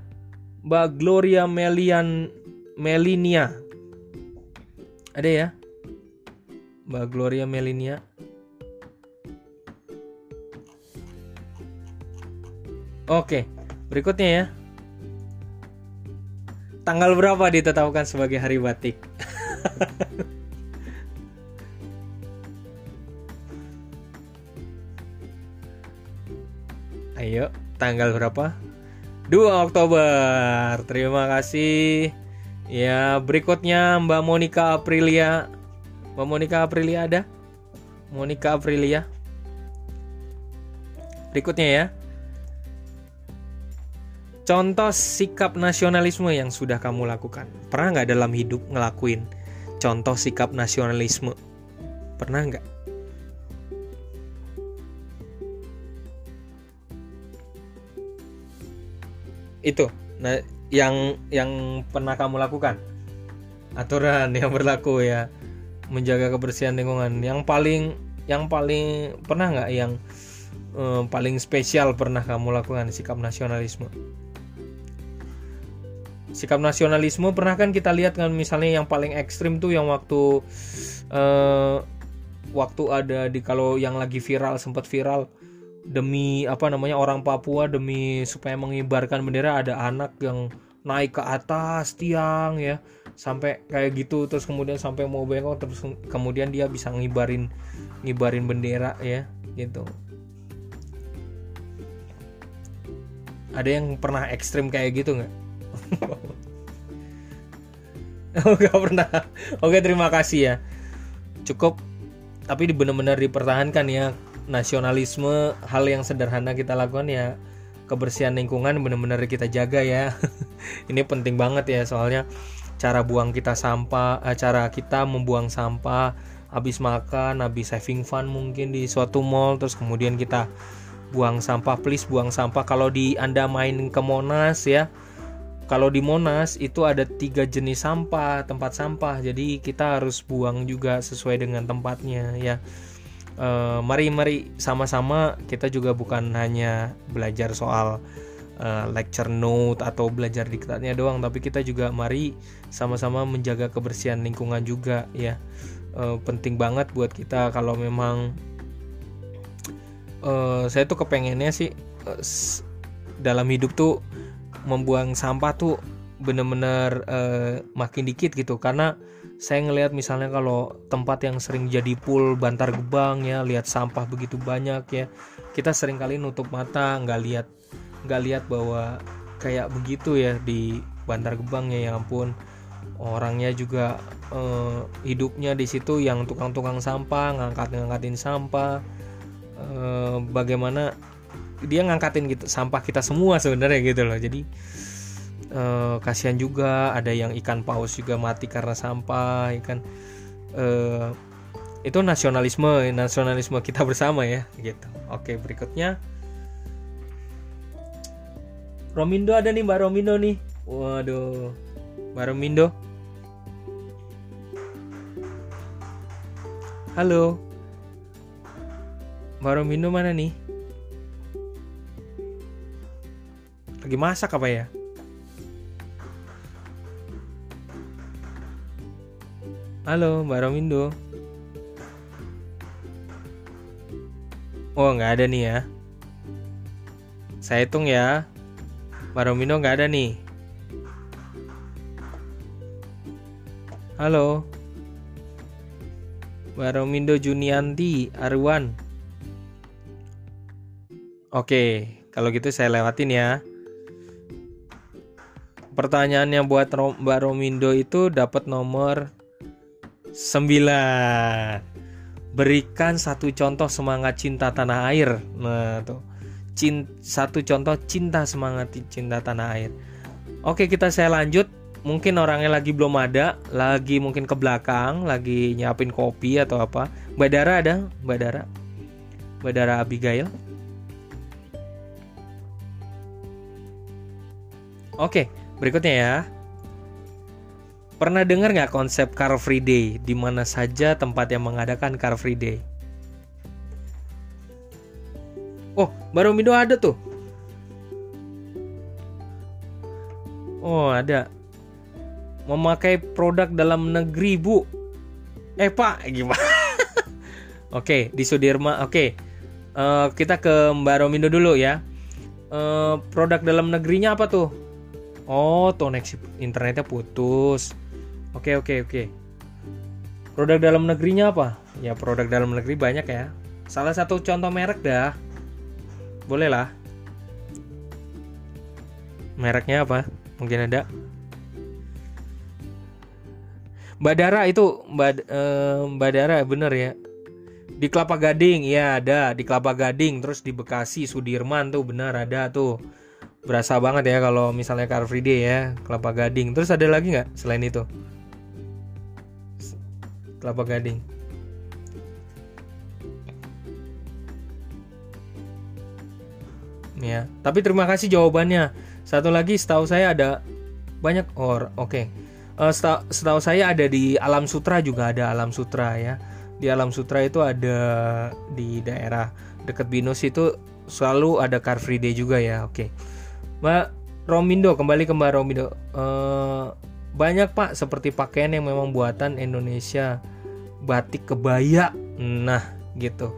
Mbak Gloria Melian Melinia. Ada ya? Mbak Gloria Melinia. Oke, berikutnya ya. Tanggal berapa ditetapkan sebagai hari batik? tanggal berapa? 2 Oktober. Terima kasih. Ya, berikutnya Mbak Monica Aprilia. Mbak Monica Aprilia ada? Monica Aprilia. Berikutnya ya. Contoh sikap nasionalisme yang sudah kamu lakukan. Pernah nggak dalam hidup ngelakuin contoh sikap nasionalisme? Pernah nggak? Itu, nah yang yang pernah kamu lakukan. Aturan yang berlaku ya, menjaga kebersihan lingkungan. Yang paling yang paling pernah nggak yang eh, paling spesial pernah kamu lakukan sikap nasionalisme? sikap nasionalisme pernah kan kita lihat kan misalnya yang paling ekstrim tuh yang waktu uh, waktu ada di kalau yang lagi viral sempat viral demi apa namanya orang Papua demi supaya mengibarkan bendera ada anak yang naik ke atas tiang ya sampai kayak gitu terus kemudian sampai mau bengkok terus kemudian dia bisa ngibarin ngibarin bendera ya gitu ada yang pernah ekstrim kayak gitu nggak oh, gak pernah. Oke, terima kasih ya. Cukup tapi benar-benar dipertahankan ya nasionalisme hal yang sederhana kita lakukan ya kebersihan lingkungan benar-benar kita jaga ya. Ini penting banget ya soalnya cara buang kita sampah, eh, cara kita membuang sampah habis makan, habis saving fun mungkin di suatu mall terus kemudian kita buang sampah please buang sampah. Kalau di Anda main ke Monas ya kalau di Monas itu ada tiga jenis sampah tempat sampah. Jadi kita harus buang juga sesuai dengan tempatnya ya e, mari mari sama-sama. Kita juga bukan hanya belajar soal e, lecture note atau belajar diktatnya doang tapi kita juga mari sama-sama menjaga kebersihan lingkungan juga ya. E, penting banget buat kita kalau memang e, saya tuh kepengennya sih e, dalam hidup tuh membuang sampah tuh bener-bener uh, makin dikit gitu. Karena saya ngelihat misalnya kalau tempat yang sering jadi pool bantar gebang ya lihat sampah begitu banyak ya kita sering kali nutup mata nggak lihat nggak lihat bahwa kayak begitu ya di bantar gebang ya ya ampun. Orangnya juga uh, hidupnya di situ yang tukang-tukang sampah ngangkat-ngangkatin sampah. Uh, bagaimana dia ngangkatin gitu sampah kita semua sebenarnya gitu loh. Jadi uh, kasihan juga ada yang ikan paus juga mati karena sampah ikan. Uh, itu nasionalisme nasionalisme kita bersama ya gitu. Oke berikutnya. Romindo ada nih Mbak Romindo nih. Waduh Mbak Romindo. Halo. Mbak Romindo mana nih? Lagi masak apa ya? Halo, Mbak Romindo. Oh, nggak ada nih ya. Saya hitung ya. Mbak Romindo nggak ada nih. Halo. Mbak Romindo Junianti Arwan. Oke, kalau gitu saya lewatin ya. Pertanyaan yang buat Mbak Romindo itu dapat nomor 9. Berikan satu contoh semangat cinta tanah air. Nah, tuh. Cint satu contoh cinta semangat cinta tanah air. Oke, kita saya lanjut. Mungkin orangnya lagi belum ada, lagi mungkin ke belakang, lagi nyiapin kopi atau apa. Mbak Dara ada? Mbak Dara? Mbak Dara Abigail? Oke, berikutnya ya. Pernah dengar nggak konsep Car Free Day? Di mana saja tempat yang mengadakan Car Free Day? Oh, baru Mido ada tuh. Oh, ada. Memakai produk dalam negeri, Bu. Eh, Pak, gimana? Oke, di Sudirma. Oke. Uh, kita ke Mbak Romindo dulu ya. Uh, produk dalam negerinya apa tuh? Oh, koneksi internetnya putus. Oke oke oke. Produk dalam negerinya apa? Ya produk dalam negeri banyak ya. Salah satu contoh merek dah. Boleh lah. Mereknya apa? Mungkin ada. Badara itu Mbak eh, Badara bener ya. Di Kelapa Gading, ya ada di Kelapa Gading, terus di Bekasi, Sudirman tuh benar ada tuh. Berasa banget ya kalau misalnya Car Free Day ya, Kelapa Gading. Terus ada lagi nggak selain itu? Kelapa Gading. Ya, tapi terima kasih jawabannya. Satu lagi setahu saya ada banyak or, oke. Okay. Uh, eh, setahu, setahu saya ada di Alam Sutra juga ada Alam Sutra ya. Di Alam Sutra itu ada di daerah dekat Binus itu selalu ada Car Free Day juga ya. Oke. Okay. Mbak Romindo kembali ke Mbak Romindo. Uh, banyak Pak seperti pakaian yang memang buatan Indonesia batik kebaya. Nah gitu.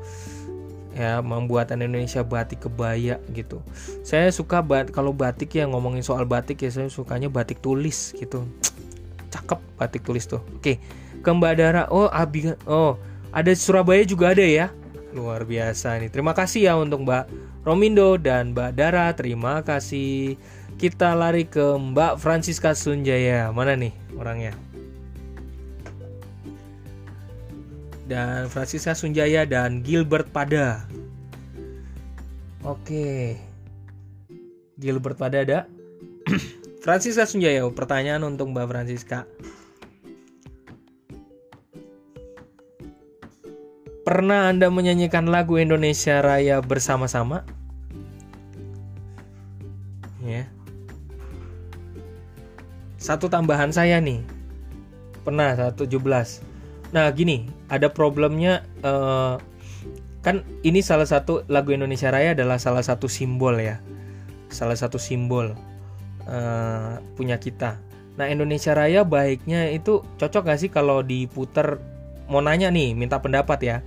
Ya membuatan Indonesia batik kebaya gitu. Saya suka bat kalau batik ya ngomongin soal batik ya saya sukanya batik tulis gitu. Cakep batik tulis tuh. Oke ke Mbak Dara. Oh Abi oh ada Surabaya juga ada ya? Luar biasa nih. Terima kasih ya untuk Mbak Romindo dan Mbak Dara. Terima kasih. Kita lari ke Mbak Francisca Sunjaya. Mana nih orangnya dan Francisca Sunjaya dan Gilbert Pada. Oke. Gilbert Pada ada. Francisca Sunjaya, pertanyaan untuk Mbak Francisca. Pernah Anda menyanyikan lagu Indonesia Raya bersama-sama? Ya. Satu tambahan saya nih. Pernah 117 Nah gini, ada problemnya uh, kan ini salah satu lagu Indonesia Raya adalah salah satu simbol ya, salah satu simbol uh, punya kita. Nah Indonesia Raya baiknya itu cocok gak sih kalau diputer? Mau nanya nih, minta pendapat ya.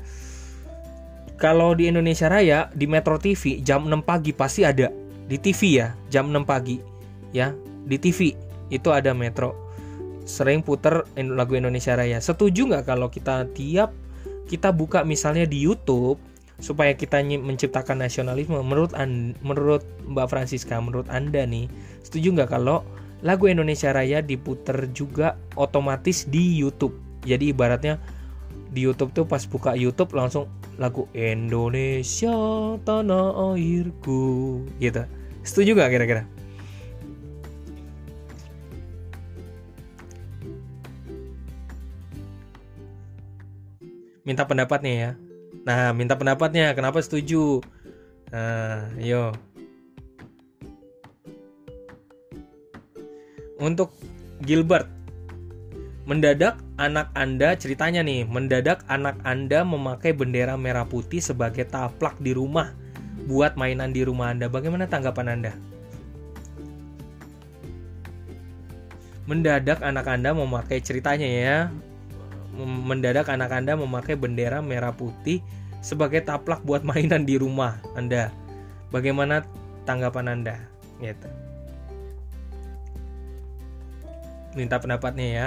Kalau di Indonesia Raya di Metro TV jam 6 pagi pasti ada di TV ya jam 6 pagi ya di TV itu ada Metro sering puter lagu Indonesia Raya. Setuju nggak kalau kita tiap kita buka misalnya di YouTube supaya kita menciptakan nasionalisme? Menurut an, menurut Mbak Francisca, menurut anda nih, setuju nggak kalau lagu Indonesia Raya diputer juga otomatis di YouTube? Jadi ibaratnya di YouTube tuh pas buka YouTube langsung lagu Indonesia tanah airku gitu. Setuju nggak kira-kira? Minta pendapatnya ya. Nah, minta pendapatnya, kenapa setuju? Nah, yo. Untuk Gilbert, mendadak anak Anda ceritanya nih, mendadak anak Anda memakai bendera merah putih sebagai taplak di rumah buat mainan di rumah Anda. Bagaimana tanggapan Anda? mendadak anak Anda memakai ceritanya ya. Mendadak anak Anda memakai bendera merah putih sebagai taplak buat mainan di rumah Anda. Bagaimana tanggapan Anda? Gitu. Minta pendapatnya ya.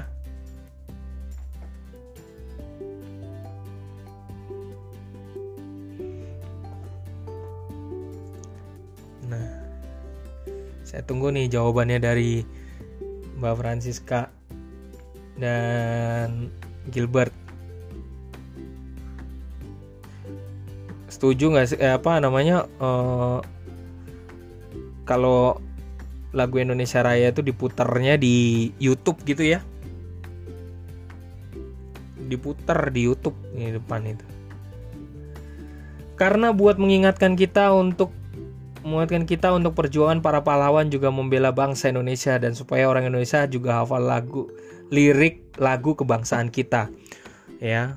Nah, saya tunggu nih jawabannya dari Mbak Francisca dan Gilbert. Setuju nggak sih? Eh, apa namanya? Uh, kalau lagu Indonesia Raya itu diputarnya di YouTube gitu ya? Diputar di YouTube di depan itu. Karena buat mengingatkan kita untuk menguatkan kita untuk perjuangan para pahlawan juga membela bangsa Indonesia dan supaya orang Indonesia juga hafal lagu lirik lagu kebangsaan kita. Ya.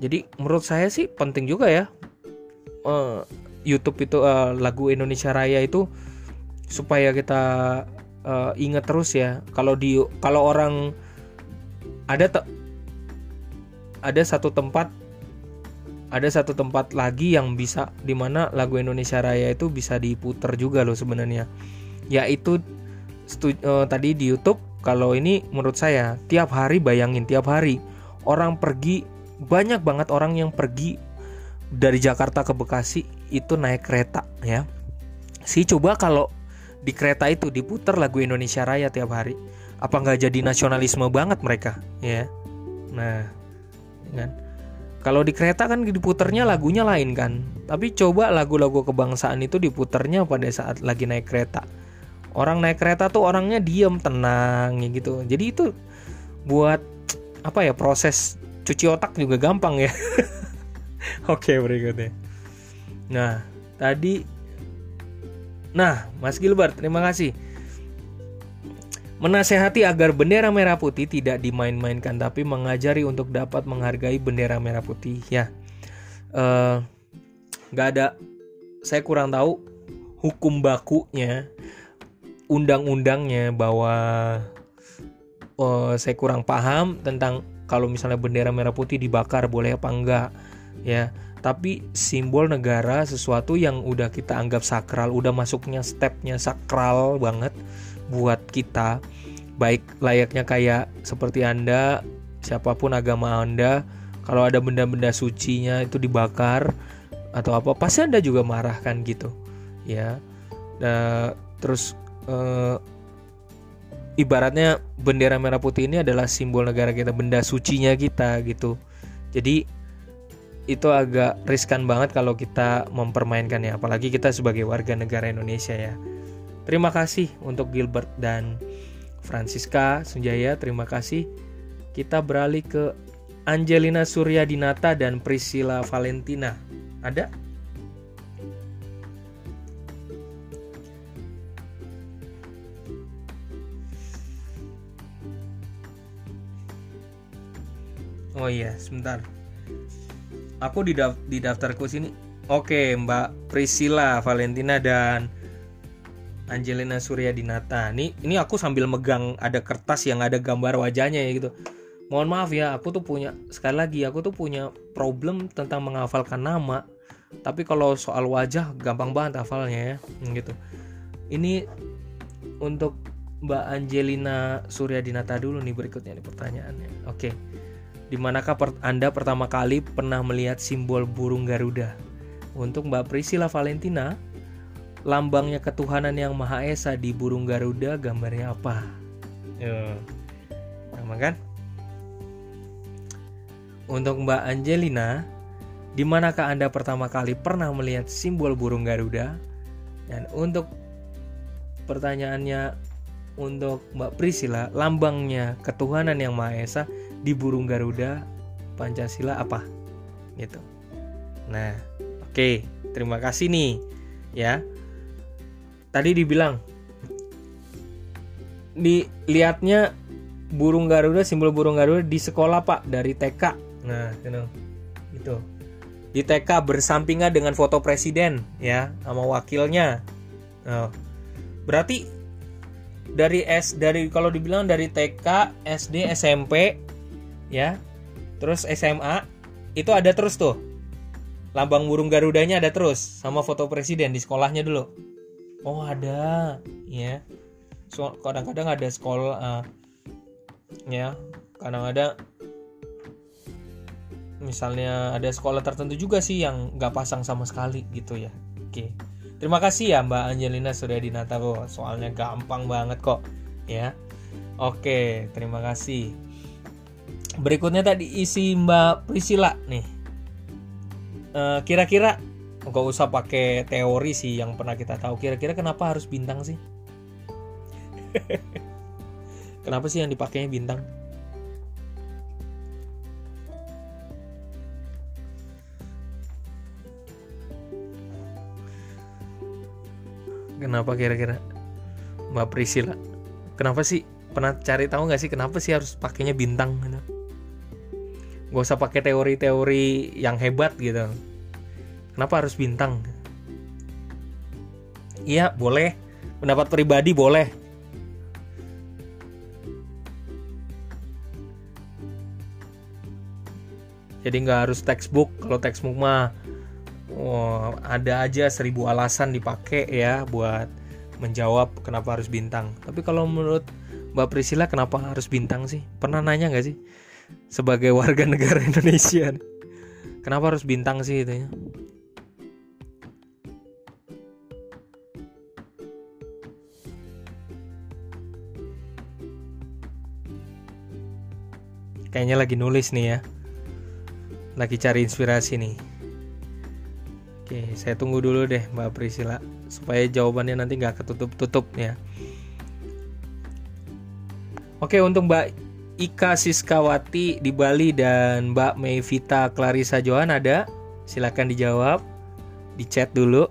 Jadi menurut saya sih penting juga ya uh, YouTube itu uh, lagu Indonesia Raya itu supaya kita uh, ingat terus ya. Kalau di kalau orang ada ada satu tempat ada satu tempat lagi yang bisa di mana lagu Indonesia Raya itu bisa diputer juga loh sebenarnya. Yaitu uh, tadi di YouTube kalau ini menurut saya tiap hari bayangin tiap hari orang pergi banyak banget orang yang pergi dari Jakarta ke Bekasi itu naik kereta ya. Sih coba kalau di kereta itu diputer lagu Indonesia Raya tiap hari apa nggak jadi nasionalisme banget mereka ya? Nah kan kalau di kereta kan diputernya lagunya lain kan. Tapi coba lagu-lagu kebangsaan itu diputernya pada saat lagi naik kereta. Orang naik kereta tuh orangnya diem, tenang gitu. Jadi itu buat apa ya proses cuci otak juga gampang ya. Oke berikutnya. Nah tadi, nah Mas Gilbert terima kasih menasehati agar bendera merah putih tidak dimain-mainkan tapi mengajari untuk dapat menghargai bendera merah putih ya. Uh, ada saya kurang tahu hukum bakunya undang-undangnya bahwa uh, saya kurang paham tentang kalau misalnya bendera merah putih dibakar boleh apa enggak ya. Tapi simbol negara sesuatu yang udah kita anggap sakral udah masuknya stepnya sakral banget buat kita baik layaknya kayak seperti Anda siapa pun agama Anda kalau ada benda-benda sucinya itu dibakar atau apa pasti Anda juga marah kan gitu ya. Nah, terus uh, ibaratnya bendera merah putih ini adalah simbol negara kita benda sucinya kita gitu. Jadi itu agak riskan banget kalau kita mempermainkannya apalagi kita sebagai warga negara Indonesia ya Terima kasih untuk Gilbert dan Francisca Sunjaya, terima kasih. Kita beralih ke Angelina Surya Dinata dan Priscilla Valentina. Ada? Oh iya, sebentar. Aku di, daf di daftarku sini. Oke, Mbak Priscilla Valentina dan Angelina Surya Dinata. Ini ini aku sambil megang ada kertas yang ada gambar wajahnya ya gitu. Mohon maaf ya, aku tuh punya sekali lagi aku tuh punya problem tentang menghafalkan nama. Tapi kalau soal wajah gampang banget hafalnya ya, gitu. Ini untuk Mbak Angelina Surya Dinata dulu nih berikutnya nih pertanyaannya. Oke. Di manakah per Anda pertama kali pernah melihat simbol burung Garuda? Untuk Mbak Priscilla Valentina, lambangnya ketuhanan yang Maha Esa di burung Garuda gambarnya apa? Yo. Sama kan? Untuk Mbak Angelina, di manakah Anda pertama kali pernah melihat simbol burung Garuda? Dan untuk pertanyaannya untuk Mbak Priscilla, lambangnya ketuhanan yang Maha Esa di burung Garuda Pancasila apa? Gitu. Nah, oke, okay, terima kasih nih ya tadi dibilang dilihatnya burung Garuda simbol burung Garuda di sekolah pak dari TK nah gitu gitu di TK bersampingan dengan foto presiden ya sama wakilnya nah, berarti dari S dari kalau dibilang dari TK, SD, SMP ya. Terus SMA itu ada terus tuh. Lambang burung garudanya ada terus sama foto presiden di sekolahnya dulu. Oh, ada. Ya. So, kadang-kadang ada sekolah uh, ya, kadang-kadang misalnya ada sekolah tertentu juga sih yang nggak pasang sama sekali gitu ya. Oke. Terima kasih ya Mbak Angelina sudah dinata soalnya gampang banget kok ya. Oke, terima kasih. Berikutnya tadi isi Mbak Priscila nih. Eh, kira-kira nggak usah pakai teori sih yang pernah kita tahu. Kira-kira kenapa harus bintang sih? kenapa sih yang dipakainya bintang? Kenapa kira-kira Mbak Priscila? Kenapa sih? Pernah cari tahu nggak sih kenapa sih harus pakainya bintang? Gitu? Gak usah pakai teori-teori yang hebat gitu. Kenapa harus bintang? Iya boleh. Pendapat pribadi boleh. Jadi nggak harus textbook. Kalau textbook mah oh, ada aja seribu alasan dipakai ya buat menjawab kenapa harus bintang. Tapi kalau menurut Mbak Priscila kenapa harus bintang sih? Pernah nanya nggak sih sebagai warga negara Indonesia? Kenapa harus bintang sih itu Kayaknya lagi nulis nih ya. Lagi cari inspirasi nih. Oke, saya tunggu dulu deh Mbak Priscila supaya jawabannya nanti nggak ketutup-tutup ya. Oke, untuk Mbak Ika Siskawati di Bali dan Mbak Mevita Clarissa Johan ada? Silahkan dijawab di chat dulu.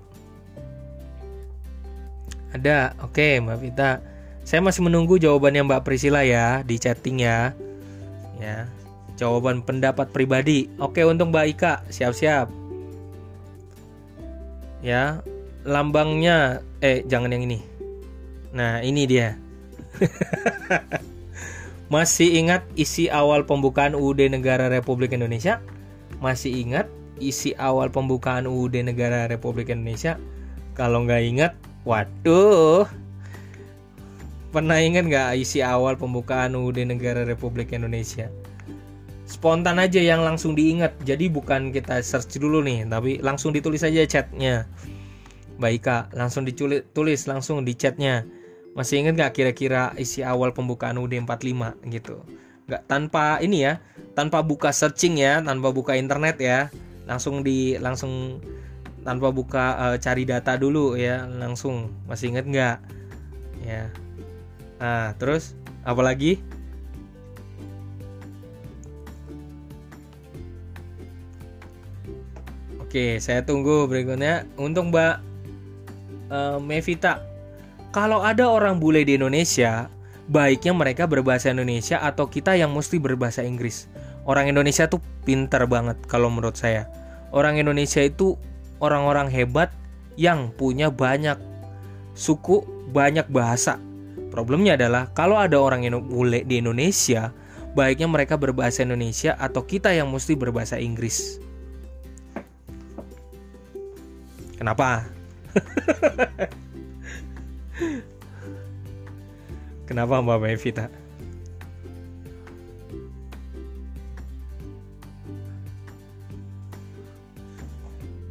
Ada, oke Mbak Vita. Saya masih menunggu jawabannya Mbak Priscila ya di chatting ya. Ya, jawaban pendapat pribadi. Oke untuk Mbak Ika, siap-siap. Ya lambangnya eh jangan yang ini. Nah ini dia. Masih ingat isi awal pembukaan UUD Negara Republik Indonesia? Masih ingat isi awal pembukaan UUD Negara Republik Indonesia? Kalau nggak ingat waduh pernah ingat nggak isi awal pembukaan UUD Negara Republik Indonesia? Spontan aja yang langsung diingat. Jadi bukan kita search dulu nih tapi langsung ditulis aja chatnya. Baik kak. Langsung ditulis tulis langsung di chatnya. Masih ingat nggak kira-kira isi awal pembukaan UD 45 gitu? Nggak tanpa ini ya tanpa buka searching ya tanpa buka internet ya. Langsung di langsung tanpa buka uh, cari data dulu ya langsung. Masih ingat nggak? Ya nah terus apalagi Oke, saya tunggu berikutnya untuk Mbak uh, Mevita. Kalau ada orang bule di Indonesia, baiknya mereka berbahasa Indonesia atau kita yang mesti berbahasa Inggris. Orang Indonesia tuh pinter banget kalau menurut saya. Orang Indonesia itu orang-orang hebat yang punya banyak suku, banyak bahasa. Problemnya adalah kalau ada orang bule di Indonesia, baiknya mereka berbahasa Indonesia atau kita yang mesti berbahasa Inggris. Kenapa? Kenapa Mbak Mevita?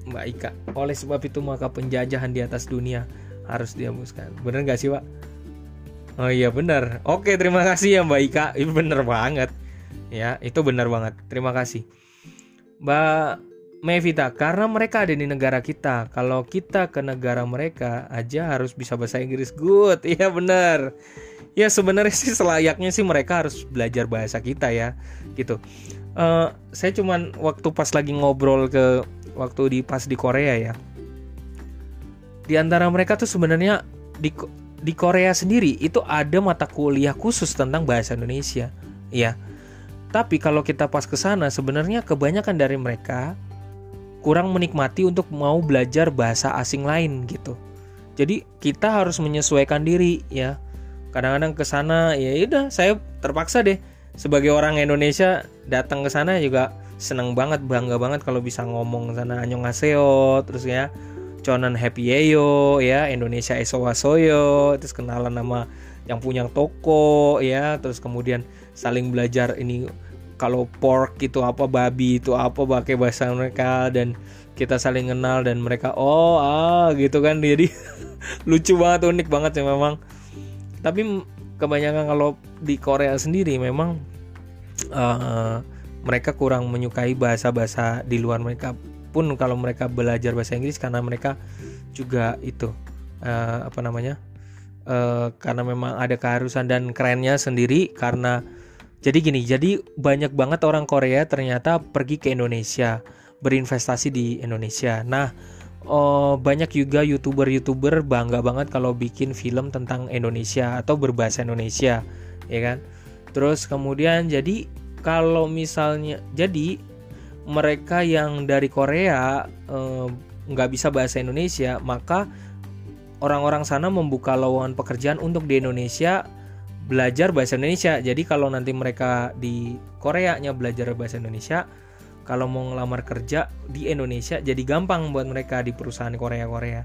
Mbak Ika, oleh sebab itu maka penjajahan di atas dunia harus dihapuskan. Bener gak sih Pak? Oh iya bener. Oke terima kasih ya Mbak Ika. Itu bener banget. Ya itu bener banget. Terima kasih. Mbak Mevita, karena mereka ada di negara kita. Kalau kita ke negara mereka aja harus bisa bahasa Inggris. Good, iya benar. Ya sebenarnya sih selayaknya sih mereka harus belajar bahasa kita ya, gitu. Uh, saya cuman waktu pas lagi ngobrol ke waktu di pas di Korea ya. Di antara mereka tuh sebenarnya di di Korea sendiri itu ada mata kuliah khusus tentang bahasa Indonesia, ya. Tapi kalau kita pas ke sana sebenarnya kebanyakan dari mereka kurang menikmati untuk mau belajar bahasa asing lain gitu. Jadi kita harus menyesuaikan diri ya. kadang-kadang ke sana ya udah saya terpaksa deh sebagai orang Indonesia datang ke sana juga seneng banget bangga banget kalau bisa ngomong sana annyeonghaseyo terus ya Conan Happy Yeyo ya Indonesia Esowasoyo terus kenalan nama yang punya toko ya terus kemudian saling belajar ini kalau pork itu apa babi itu apa pakai bahasa mereka dan kita saling kenal dan mereka oh ah gitu kan. Jadi lucu banget unik banget ya memang. Tapi kebanyakan kalau di Korea sendiri memang uh, mereka kurang menyukai bahasa-bahasa di luar mereka pun kalau mereka belajar bahasa Inggris karena mereka juga itu uh, apa namanya uh, karena memang ada keharusan dan kerennya sendiri karena jadi gini jadi banyak banget orang Korea ternyata pergi ke Indonesia berinvestasi di Indonesia nah oh, banyak juga youtuber-youtuber bangga banget kalau bikin film tentang Indonesia atau berbahasa Indonesia, ya kan? Terus kemudian jadi kalau misalnya jadi mereka yang dari Korea eh, nggak eh, bisa bahasa Indonesia, maka orang-orang sana membuka lowongan pekerjaan untuk di Indonesia belajar bahasa Indonesia. Jadi kalau nanti mereka di Koreanya belajar bahasa Indonesia, kalau mau ngelamar kerja di Indonesia jadi gampang buat mereka di perusahaan Korea-Korea.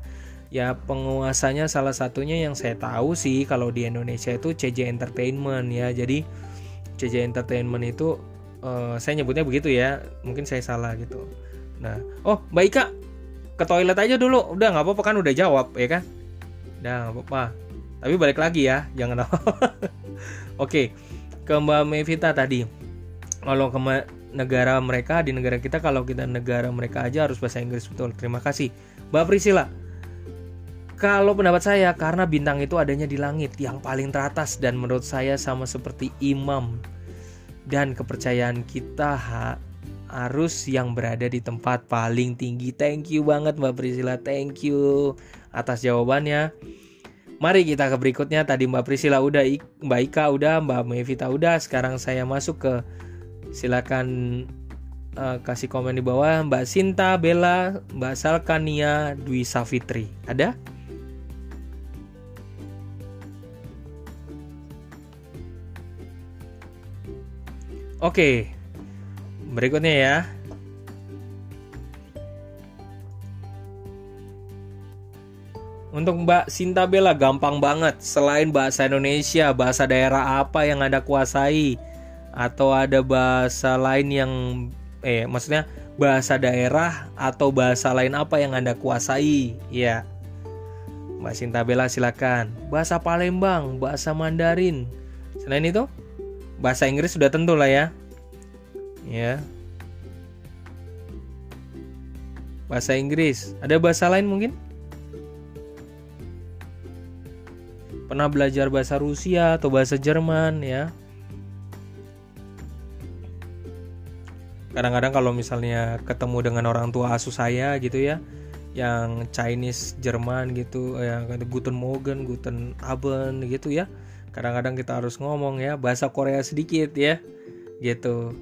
Ya penguasanya salah satunya yang saya tahu sih kalau di Indonesia itu CJ Entertainment ya. Jadi CJ Entertainment itu uh, saya nyebutnya begitu ya. Mungkin saya salah gitu. Nah, oh Mbak Ika ke toilet aja dulu. Udah nggak apa-apa kan udah jawab ya kan? Udah nggak apa-apa. Tapi balik lagi ya, jangan Oke, ke Mbak Mevita tadi. Kalau ke negara mereka di negara kita kalau kita negara mereka aja harus bahasa Inggris betul. Terima kasih. Mbak Priscila. Kalau pendapat saya karena bintang itu adanya di langit yang paling teratas dan menurut saya sama seperti imam dan kepercayaan kita ha, harus yang berada di tempat paling tinggi. Thank you banget Mbak Priscila. Thank you atas jawabannya. Mari kita ke berikutnya. Tadi Mbak Priscila udah, Mbak Ika udah, Mbak Mevita udah. Sekarang saya masuk ke silakan uh, kasih komen di bawah Mbak Sinta, Bella, Mbak Salkania, Dwi Safitri. Ada? Oke. Berikutnya ya. Untuk Mbak Sinta Bella gampang banget. Selain bahasa Indonesia, bahasa daerah apa yang Anda kuasai? atau ada bahasa lain yang eh maksudnya bahasa daerah atau bahasa lain apa yang Anda kuasai? Ya. Mbak Sinta Bella silakan. Bahasa Palembang, bahasa Mandarin. Selain itu, bahasa Inggris sudah tentu lah ya. Ya. Bahasa Inggris. Ada bahasa lain mungkin? Pernah belajar bahasa Rusia atau bahasa Jerman ya? kadang-kadang kalau misalnya ketemu dengan orang tua asuh saya gitu ya yang Chinese Jerman gitu yang Guten Morgen Guten Abend gitu ya kadang-kadang kita harus ngomong ya bahasa Korea sedikit ya gitu.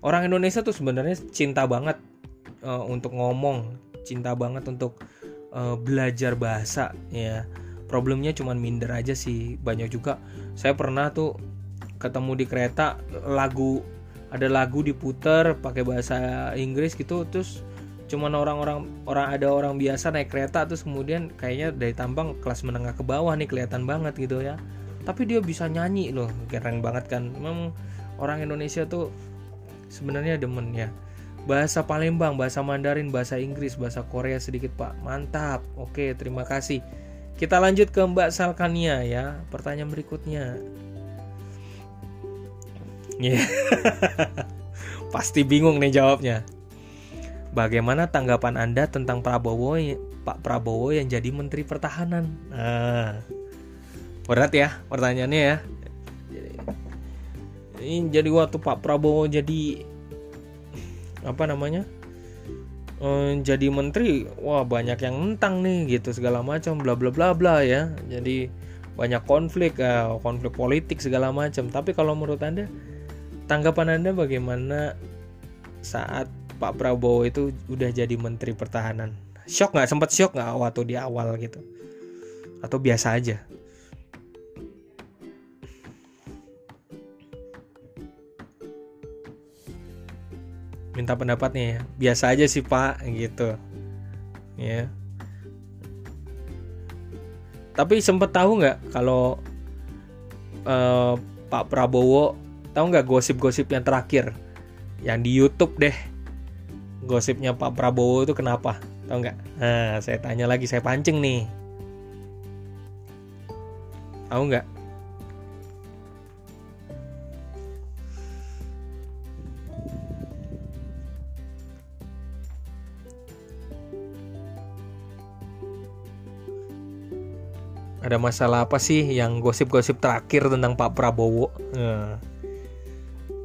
Orang Indonesia tuh sebenarnya cinta banget uh, untuk ngomong cinta banget untuk uh, belajar bahasa ya. Problemnya cuman minder aja sih banyak juga. Saya pernah tuh ketemu di kereta lagu ada lagu diputer pakai bahasa Inggris gitu terus cuman orang-orang orang ada orang biasa naik kereta terus kemudian kayaknya dari Tampang kelas menengah ke bawah nih kelihatan banget gitu ya tapi dia bisa nyanyi loh keren banget kan. Memang orang Indonesia tuh sebenarnya demen ya. Bahasa Palembang bahasa Mandarin bahasa Inggris bahasa Korea sedikit pak. Mantap. Oke terima kasih. Kita lanjut ke Mbak Salkania ya pertanyaan berikutnya. Yeah. Pasti bingung nih jawabnya. Bagaimana tanggapan Anda tentang Prabowo Pak Prabowo yang jadi Menteri Pertahanan? Nah, berat ya pertanyaannya ya. Ini jadi waktu Pak Prabowo jadi apa namanya? jadi menteri, wah banyak yang mentang nih gitu segala macam bla bla bla bla ya. Jadi banyak konflik, uh, konflik politik segala macam. Tapi kalau menurut Anda Tanggapan Anda bagaimana saat Pak Prabowo itu udah jadi Menteri Pertahanan? Shock nggak? Sempat shock nggak waktu di awal gitu? Atau biasa aja? Minta pendapatnya ya biasa aja sih pak gitu. Ya. Tapi sempet tahu nggak kalau uh, Pak Prabowo tahu nggak gosip-gosip yang terakhir? Yang di YouTube deh. Gosipnya Pak Prabowo itu kenapa? Tahu nggak? Nah saya tanya lagi saya pancing nih. Tahu nggak ada masalah apa sih yang gosip-gosip terakhir tentang Pak Prabowo? Hmm.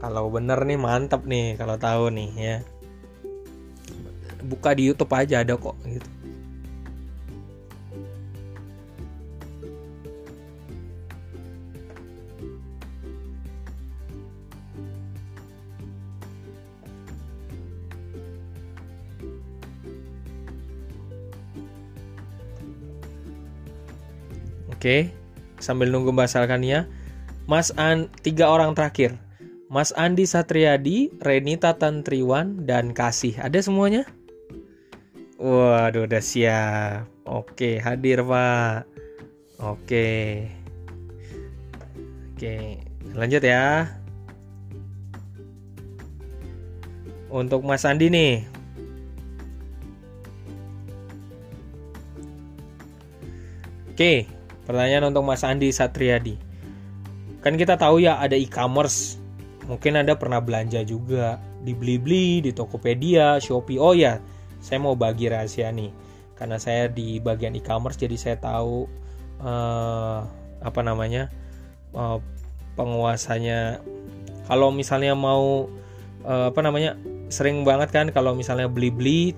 Kalau bener nih mantap nih kalau tahu nih ya. Buka di YouTube aja ada kok gitu. Oke, sambil nunggu Mbak Salkania, Mas An tiga orang terakhir. Mas Andi Satriadi, Renita Tantriwan, dan Kasih. Ada semuanya? Waduh, udah siap. Oke, hadir Pak. Oke. Oke, lanjut ya. Untuk Mas Andi nih. Oke, Pertanyaan untuk Mas Andi Satriadi. Kan kita tahu ya ada e-commerce. Mungkin Anda pernah belanja juga di Blibli, di Tokopedia, Shopee. Oh ya, saya mau bagi rahasia nih. Karena saya di bagian e-commerce jadi saya tahu uh, apa namanya? Uh, penguasanya kalau misalnya mau uh, apa namanya? sering banget kan kalau misalnya beli-beli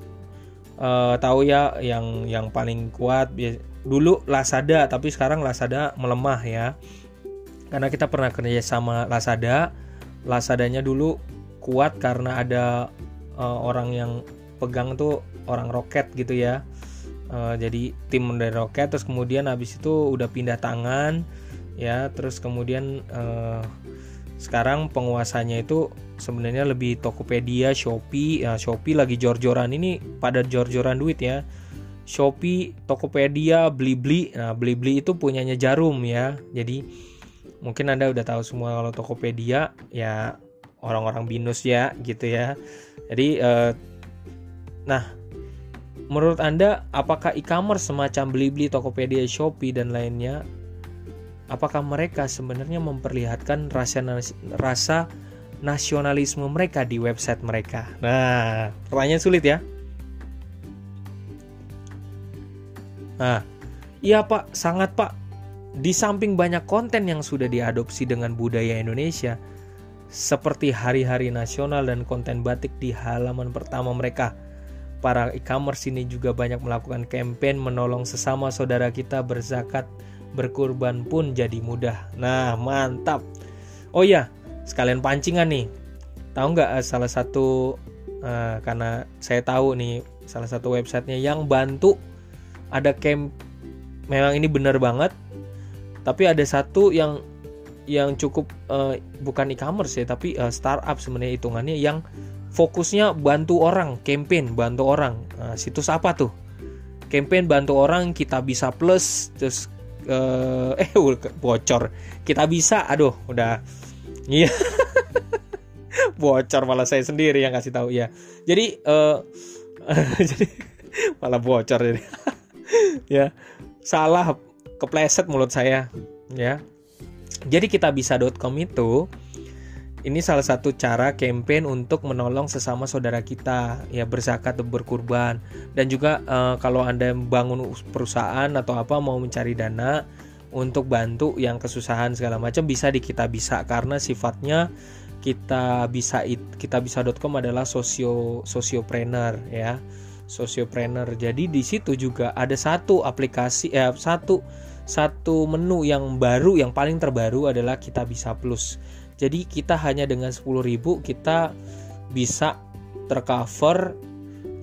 uh, tahu ya yang yang paling kuat dulu Lazada tapi sekarang Lazada melemah ya. Karena kita pernah kerja sama Lazada Lazadanya dulu kuat karena ada uh, orang yang pegang tuh orang roket gitu ya. Uh, jadi tim dari roket terus kemudian habis itu udah pindah tangan ya. Terus kemudian uh, sekarang penguasanya itu sebenarnya lebih Tokopedia, Shopee, ya Shopee lagi jor-joran. Ini pada jor-joran duit ya. Shopee, Tokopedia, Blibli. Nah, Blibli itu punyanya Jarum ya. Jadi mungkin Anda udah tahu semua kalau Tokopedia ya orang-orang binus ya gitu ya. Jadi eh, nah menurut Anda apakah e-commerce semacam Blibli, Tokopedia, Shopee dan lainnya apakah mereka sebenarnya memperlihatkan rasa rasa nasionalisme mereka di website mereka? Nah, pertanyaan sulit ya. Nah, iya Pak, sangat Pak. Di samping banyak konten yang sudah diadopsi dengan budaya Indonesia, seperti hari-hari nasional dan konten batik di halaman pertama mereka, para e-commerce ini juga banyak melakukan campaign menolong sesama saudara kita berzakat, berkurban pun jadi mudah. Nah, mantap. Oh iya, sekalian pancingan nih. Tahu nggak eh, salah satu uh, karena saya tahu nih salah satu websitenya yang bantu ada camp memang ini benar banget tapi ada satu yang yang cukup uh, bukan e-commerce ya tapi uh, startup sebenarnya hitungannya yang fokusnya bantu orang campaign bantu orang. Nah, situs apa tuh? Campaign bantu orang kita bisa plus terus uh, eh bocor. Kita bisa aduh udah. Iya. Bocor malah saya sendiri yang kasih tahu ya jadi uh, jadi malah bocor jadi ya salah kepleset mulut saya ya. Jadi kita bisa.com itu ini salah satu cara campaign untuk menolong sesama saudara kita ya berzakat berkurban. Dan juga uh, kalau anda bangun perusahaan atau apa mau mencari dana untuk bantu yang kesusahan segala macam bisa di kita bisa. Karena sifatnya kita bisa kita bisa.com adalah sosio sosiopreneur ya Sociopreneur. Jadi di situ juga ada satu aplikasi eh satu satu menu yang baru yang paling terbaru adalah kita bisa plus. Jadi kita hanya dengan 10.000 kita bisa tercover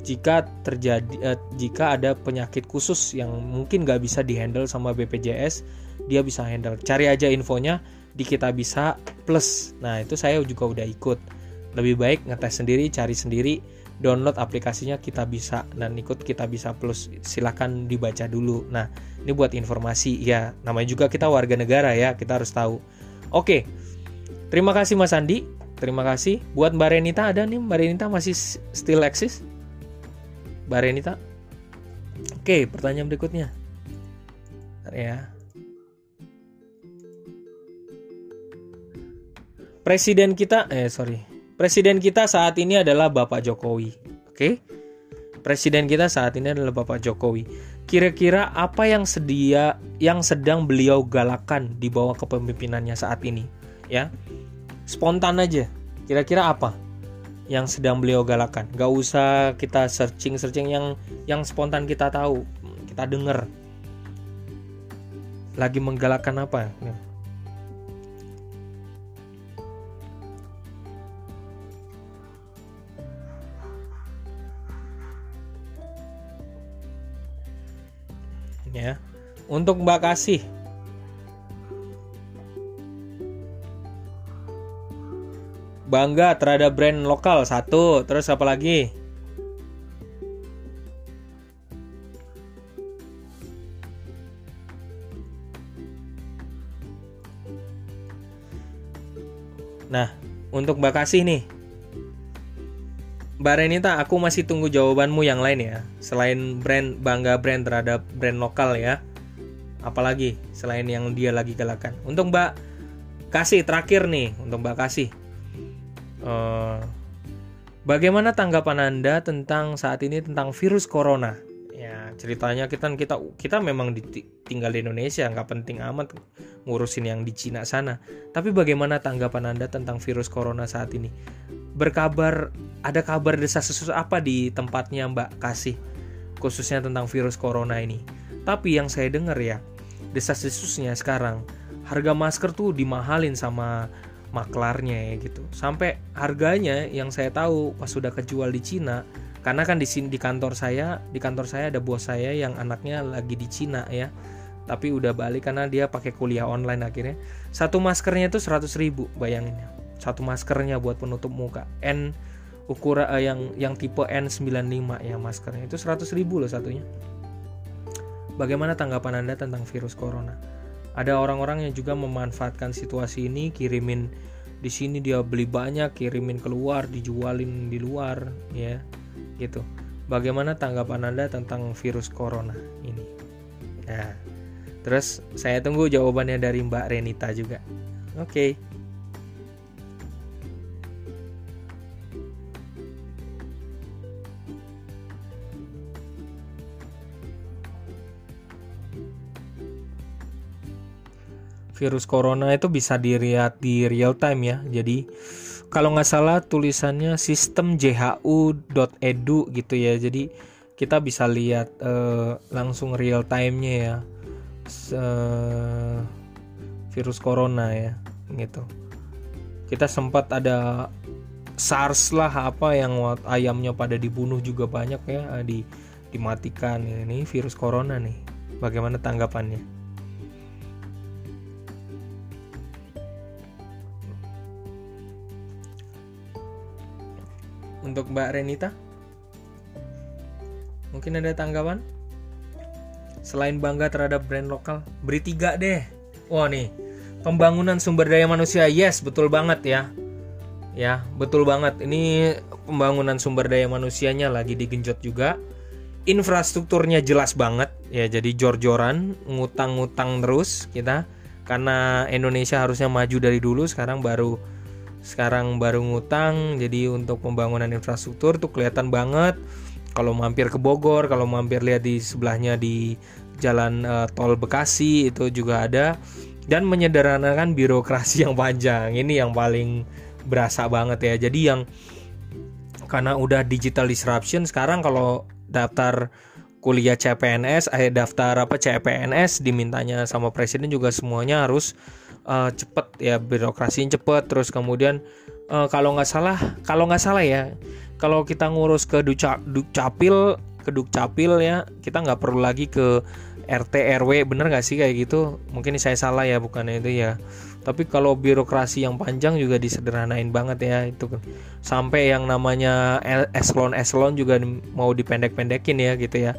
jika terjadi eh, jika ada penyakit khusus yang mungkin nggak bisa dihandle sama BPJS dia bisa handle cari aja infonya di kita bisa plus nah itu saya juga udah ikut lebih baik ngetes sendiri cari sendiri download aplikasinya kita bisa dan ikut kita bisa plus. Silahkan dibaca dulu. Nah ini buat informasi. Ya namanya juga kita warga negara ya kita harus tahu. Oke terima kasih Mas Andi. Terima kasih. Buat Mbak Renita ada nih Mbak Renita masih still eksis? Mbak Renita? Oke pertanyaan berikutnya. Ya. Presiden kita eh sorry Presiden kita saat ini adalah Bapak Jokowi. Oke? Okay? Presiden kita saat ini adalah Bapak Jokowi. Kira-kira apa yang sedia yang sedang beliau galakan di bawah kepemimpinannya saat ini? Ya. Spontan aja. Kira-kira apa yang sedang beliau galakan? Gak usah kita searching-searching yang yang spontan kita tahu, kita dengar. Lagi menggalakkan apa? Untuk Mbak Kasih. Bangga terhadap brand lokal satu. Terus apa lagi? Nah, untuk Mbak Kasih nih, Mbak Renita, aku masih tunggu jawabanmu yang lain ya. Selain brand bangga brand terhadap brand lokal ya. Apalagi selain yang dia lagi galakan. Untuk Mbak Kasih terakhir nih, untuk Mbak Kasih. Uh, bagaimana tanggapan Anda tentang saat ini tentang virus corona? Ya, ceritanya kita kita kita memang tinggal di Indonesia, nggak penting amat ngurusin yang di Cina sana. Tapi bagaimana tanggapan Anda tentang virus corona saat ini? Berkabar ada kabar desas-desus apa di tempatnya Mbak kasih khususnya tentang virus corona ini. Tapi yang saya dengar ya, desas-desusnya sekarang harga masker tuh dimahalin sama maklarnya ya gitu. Sampai harganya yang saya tahu pas sudah kejual di Cina, karena kan di sini di kantor saya, di kantor saya ada bos saya yang anaknya lagi di Cina ya. Tapi udah balik karena dia pakai kuliah online akhirnya. Satu maskernya itu 100 ribu bayangin ya satu maskernya buat penutup muka. N ukuran uh, yang yang tipe N95 ya maskernya. Itu 100 ribu loh satunya. Bagaimana tanggapan anda tentang virus corona? Ada orang-orang yang juga memanfaatkan situasi ini kirimin di sini dia beli banyak kirimin keluar dijualin di luar ya gitu. Bagaimana tanggapan anda tentang virus corona ini? Nah terus saya tunggu jawabannya dari Mbak Renita juga. Oke. okay. Virus corona itu bisa dilihat di real time ya. Jadi kalau nggak salah tulisannya sistem jhu.edu gitu ya. Jadi kita bisa lihat uh, langsung real time-nya ya. Uh, virus corona ya gitu. Kita sempat ada SARS lah apa yang ayamnya pada dibunuh juga banyak ya di dimatikan ini virus corona nih. Bagaimana tanggapannya? Untuk Mbak Renita? Mungkin ada tanggapan? Selain bangga terhadap brand lokal, beri tiga deh. Wah nih, pembangunan sumber daya manusia, yes betul banget ya. Ya, betul banget. Ini pembangunan sumber daya manusianya lagi digenjot juga. Infrastrukturnya jelas banget ya, jadi jor-joran, ngutang-ngutang terus kita karena Indonesia harusnya maju dari dulu sekarang baru sekarang baru ngutang jadi untuk pembangunan infrastruktur tuh kelihatan banget. Kalau mampir ke Bogor kalau mampir lihat di sebelahnya di jalan uh, tol Bekasi itu juga ada. Dan menyederhanakan birokrasi yang panjang ini yang paling berasa banget ya. Jadi yang karena udah digital disruption sekarang kalau daftar kuliah CPNS eh daftar apa CPNS dimintanya sama presiden juga semuanya harus uh, cepet ya birokrasinya cepet terus kemudian uh, kalau nggak salah kalau nggak salah ya kalau kita ngurus ke dukcapil ke dukcapil ya kita nggak perlu lagi ke RT RW bener nggak sih kayak gitu? Mungkin saya salah ya bukannya itu ya. Tapi kalau birokrasi yang panjang juga disederhanain banget ya itu sampai yang namanya eselon eselon juga mau dipendek-pendekin ya gitu ya.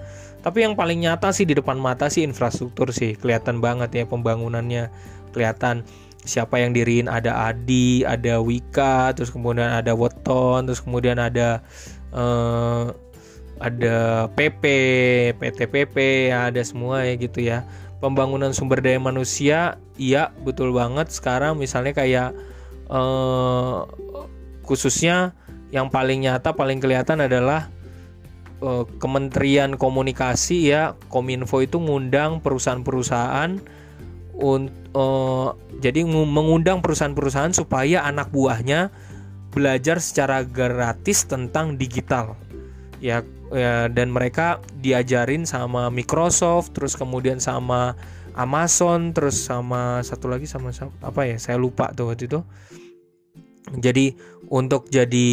Tapi yang paling nyata sih di depan mata sih infrastruktur sih kelihatan banget ya pembangunannya kelihatan siapa yang diriin. Ada Adi ada Wika terus kemudian ada Weton terus kemudian ada uh, ada PP PT PP ya ada semua ya gitu ya. Pembangunan sumber daya manusia iya betul banget. Sekarang misalnya kayak eh, khususnya yang paling nyata paling kelihatan adalah eh, Kementerian Komunikasi ya Kominfo itu ngundang perusahaan-perusahaan eh, jadi mengundang perusahaan-perusahaan supaya anak buahnya belajar secara gratis tentang digital. Ya ya dan mereka diajarin sama Microsoft terus kemudian sama Amazon terus sama satu lagi sama apa ya saya lupa tuh waktu itu. Jadi untuk jadi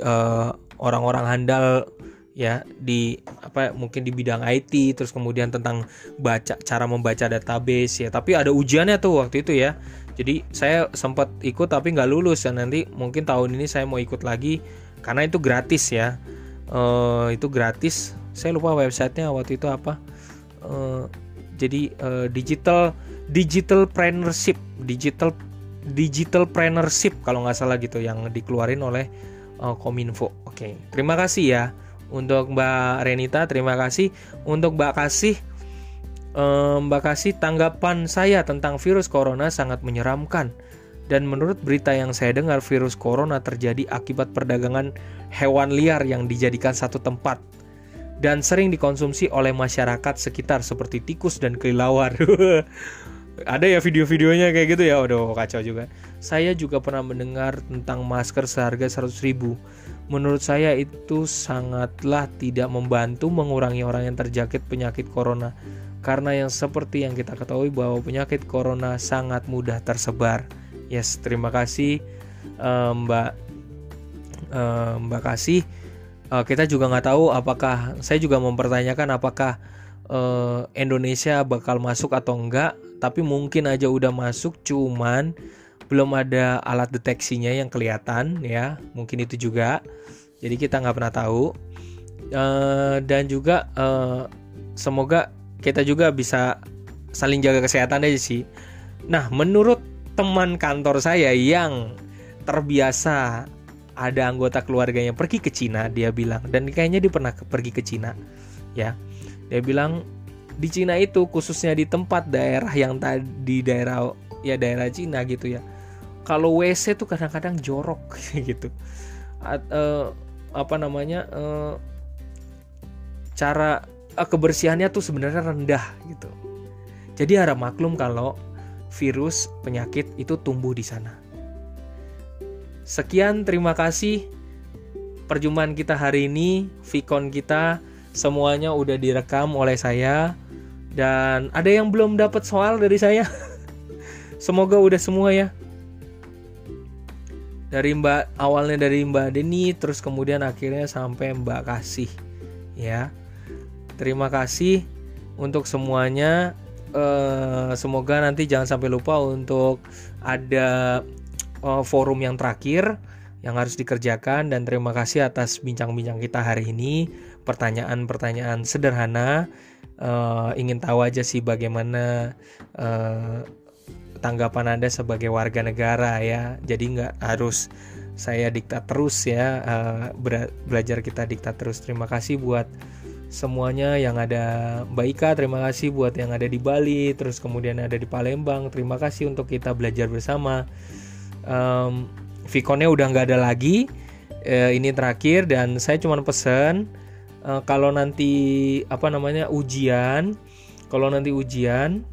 uh, orang-orang handal ya di apa mungkin di bidang IT terus kemudian tentang baca cara membaca database ya. Tapi ada ujiannya tuh waktu itu ya. Jadi saya sempat ikut tapi nggak lulus ya nanti mungkin tahun ini saya mau ikut lagi karena itu gratis ya. Uh, itu gratis. Saya lupa websitenya waktu itu apa. Uh, jadi uh, digital digital partnership digital digital partnership kalau nggak salah gitu yang dikeluarin oleh uh, Kominfo. Oke terima kasih ya untuk Mbak Renita terima kasih untuk Mbak Kasih Mbak Kasih tanggapan saya tentang virus corona sangat menyeramkan dan menurut berita yang saya dengar, virus corona terjadi akibat perdagangan hewan liar yang dijadikan satu tempat dan sering dikonsumsi oleh masyarakat sekitar seperti tikus dan kelelawar. Ada ya video-videonya kayak gitu ya, udah kacau juga. Saya juga pernah mendengar tentang masker seharga 100 ribu. Menurut saya itu sangatlah tidak membantu mengurangi orang yang terjangkit penyakit corona. Karena yang seperti yang kita ketahui bahwa penyakit corona sangat mudah tersebar. Yes, terima kasih uh, Mbak uh, Mbak Kasih. Uh, kita juga nggak tahu apakah saya juga mempertanyakan apakah Indonesia bakal masuk atau enggak. Tapi mungkin aja udah masuk, cuman belum ada alat deteksinya yang kelihatan ya. Mungkin itu juga. Jadi kita nggak pernah tahu. Uh, dan juga uh, semoga kita juga bisa saling jaga kesehatan aja sih. Nah, menurut teman kantor saya yang terbiasa ada anggota keluarganya pergi ke Cina dia bilang dan kayaknya dia pernah pergi ke Cina ya dia bilang di Cina itu khususnya di tempat daerah yang tadi daerah ya daerah Cina gitu ya kalau WC tuh kadang-kadang jorok gitu At, uh, apa namanya uh, cara uh, kebersihannya tuh sebenarnya rendah gitu jadi harap maklum kalau virus, penyakit itu tumbuh di sana. Sekian, terima kasih. Perjumpaan kita hari ini, Vicon kita semuanya udah direkam oleh saya dan ada yang belum dapat soal dari saya. Semoga udah semua ya. Dari Mbak awalnya dari Mbak Deni terus kemudian akhirnya sampai Mbak Kasih ya. Terima kasih untuk semuanya uh, semoga nanti jangan sampai lupa untuk ada uh, forum yang terakhir yang harus dikerjakan dan terima kasih atas bincang-bincang kita hari ini pertanyaan-pertanyaan sederhana uh, ingin tahu aja sih bagaimana tanggapan anda sebagai warga negara ya. Jadi nggak harus saya diktat terus ya. Uh, belajar kita diktat terus. Terima kasih buat semuanya yang ada Mbak Ika terima kasih buat yang ada di Bali terus kemudian ada di Palembang. Terima kasih untuk kita belajar bersama. Um, Vikonnya udah nggak ada lagi uh, ini terakhir dan saya cuma pesen uh, kalau nanti apa namanya ujian kalau nanti ujian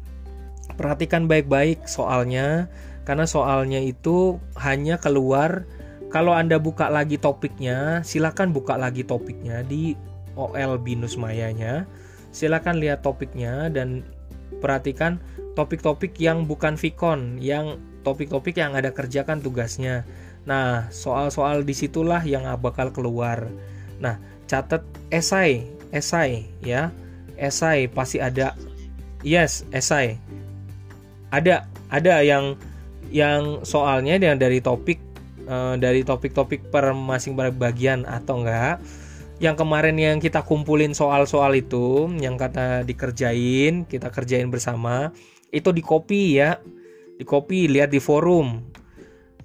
perhatikan baik-baik soalnya karena soalnya itu hanya keluar kalau Anda buka lagi topiknya, silakan buka lagi topiknya di OL Binus Mayanya. Silakan lihat topiknya dan perhatikan topik-topik yang bukan Vicon, yang topik-topik yang ada kerjakan tugasnya. Nah, soal-soal di situlah yang bakal keluar. Nah, catat esai, esai ya, esai pasti ada yes esai ada ada yang yang soalnya yang dari topik uh, dari topik-topik per masing bagian atau enggak yang kemarin yang kita kumpulin soal-soal itu yang kata dikerjain kita kerjain bersama itu di copy ya. Di copy lihat di forum.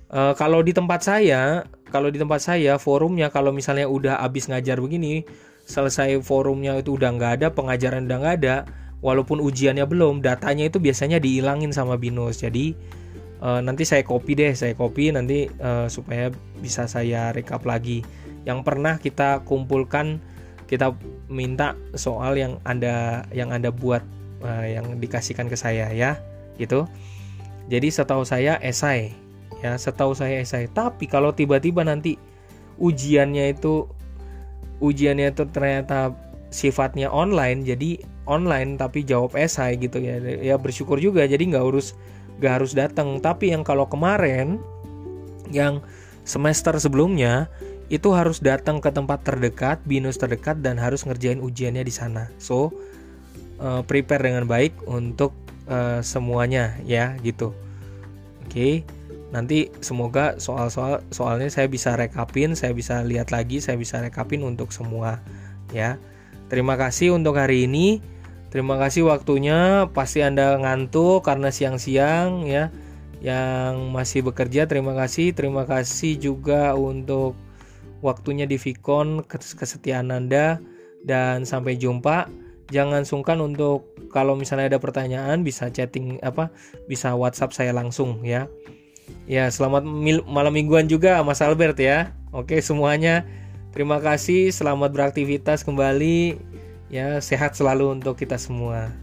Uh, kalau di tempat saya kalau di tempat saya forumnya kalau misalnya udah habis ngajar begini selesai forumnya itu udah nggak ada pengajaran udah nggak ada walaupun ujiannya belum datanya itu biasanya dihilangin sama binus. Jadi uh, nanti saya copy deh saya copy nanti uh, supaya bisa saya rekap lagi. Yang pernah kita kumpulkan kita minta soal yang anda yang anda buat uh, yang dikasihkan ke saya ya. Gitu. Jadi setahu saya esai. Ya setahu saya esai. Tapi kalau tiba-tiba nanti ujiannya itu ujiannya itu ternyata sifatnya online jadi online tapi jawab esai gitu ya. Ya bersyukur juga jadi nggak harus nggak harus datang tapi yang kalau kemarin yang semester sebelumnya itu harus datang ke tempat terdekat binus terdekat dan harus ngerjain ujiannya di sana. So uh, prepare dengan baik untuk uh, semuanya ya gitu. Oke okay. nanti semoga soal-soal soalnya saya bisa rekapin saya bisa lihat lagi saya bisa rekapin untuk semua ya. Terima kasih untuk hari ini Terima kasih waktunya. Pasti Anda ngantuk karena siang-siang ya. Yang masih bekerja terima kasih. Terima kasih juga untuk waktunya di Vicon, kesetiaan Anda dan sampai jumpa. Jangan sungkan untuk kalau misalnya ada pertanyaan bisa chatting apa bisa WhatsApp saya langsung ya. Ya, selamat malam mingguan juga Mas Albert ya. Oke, semuanya. Terima kasih, selamat beraktivitas kembali. Ya, sehat selalu untuk kita semua.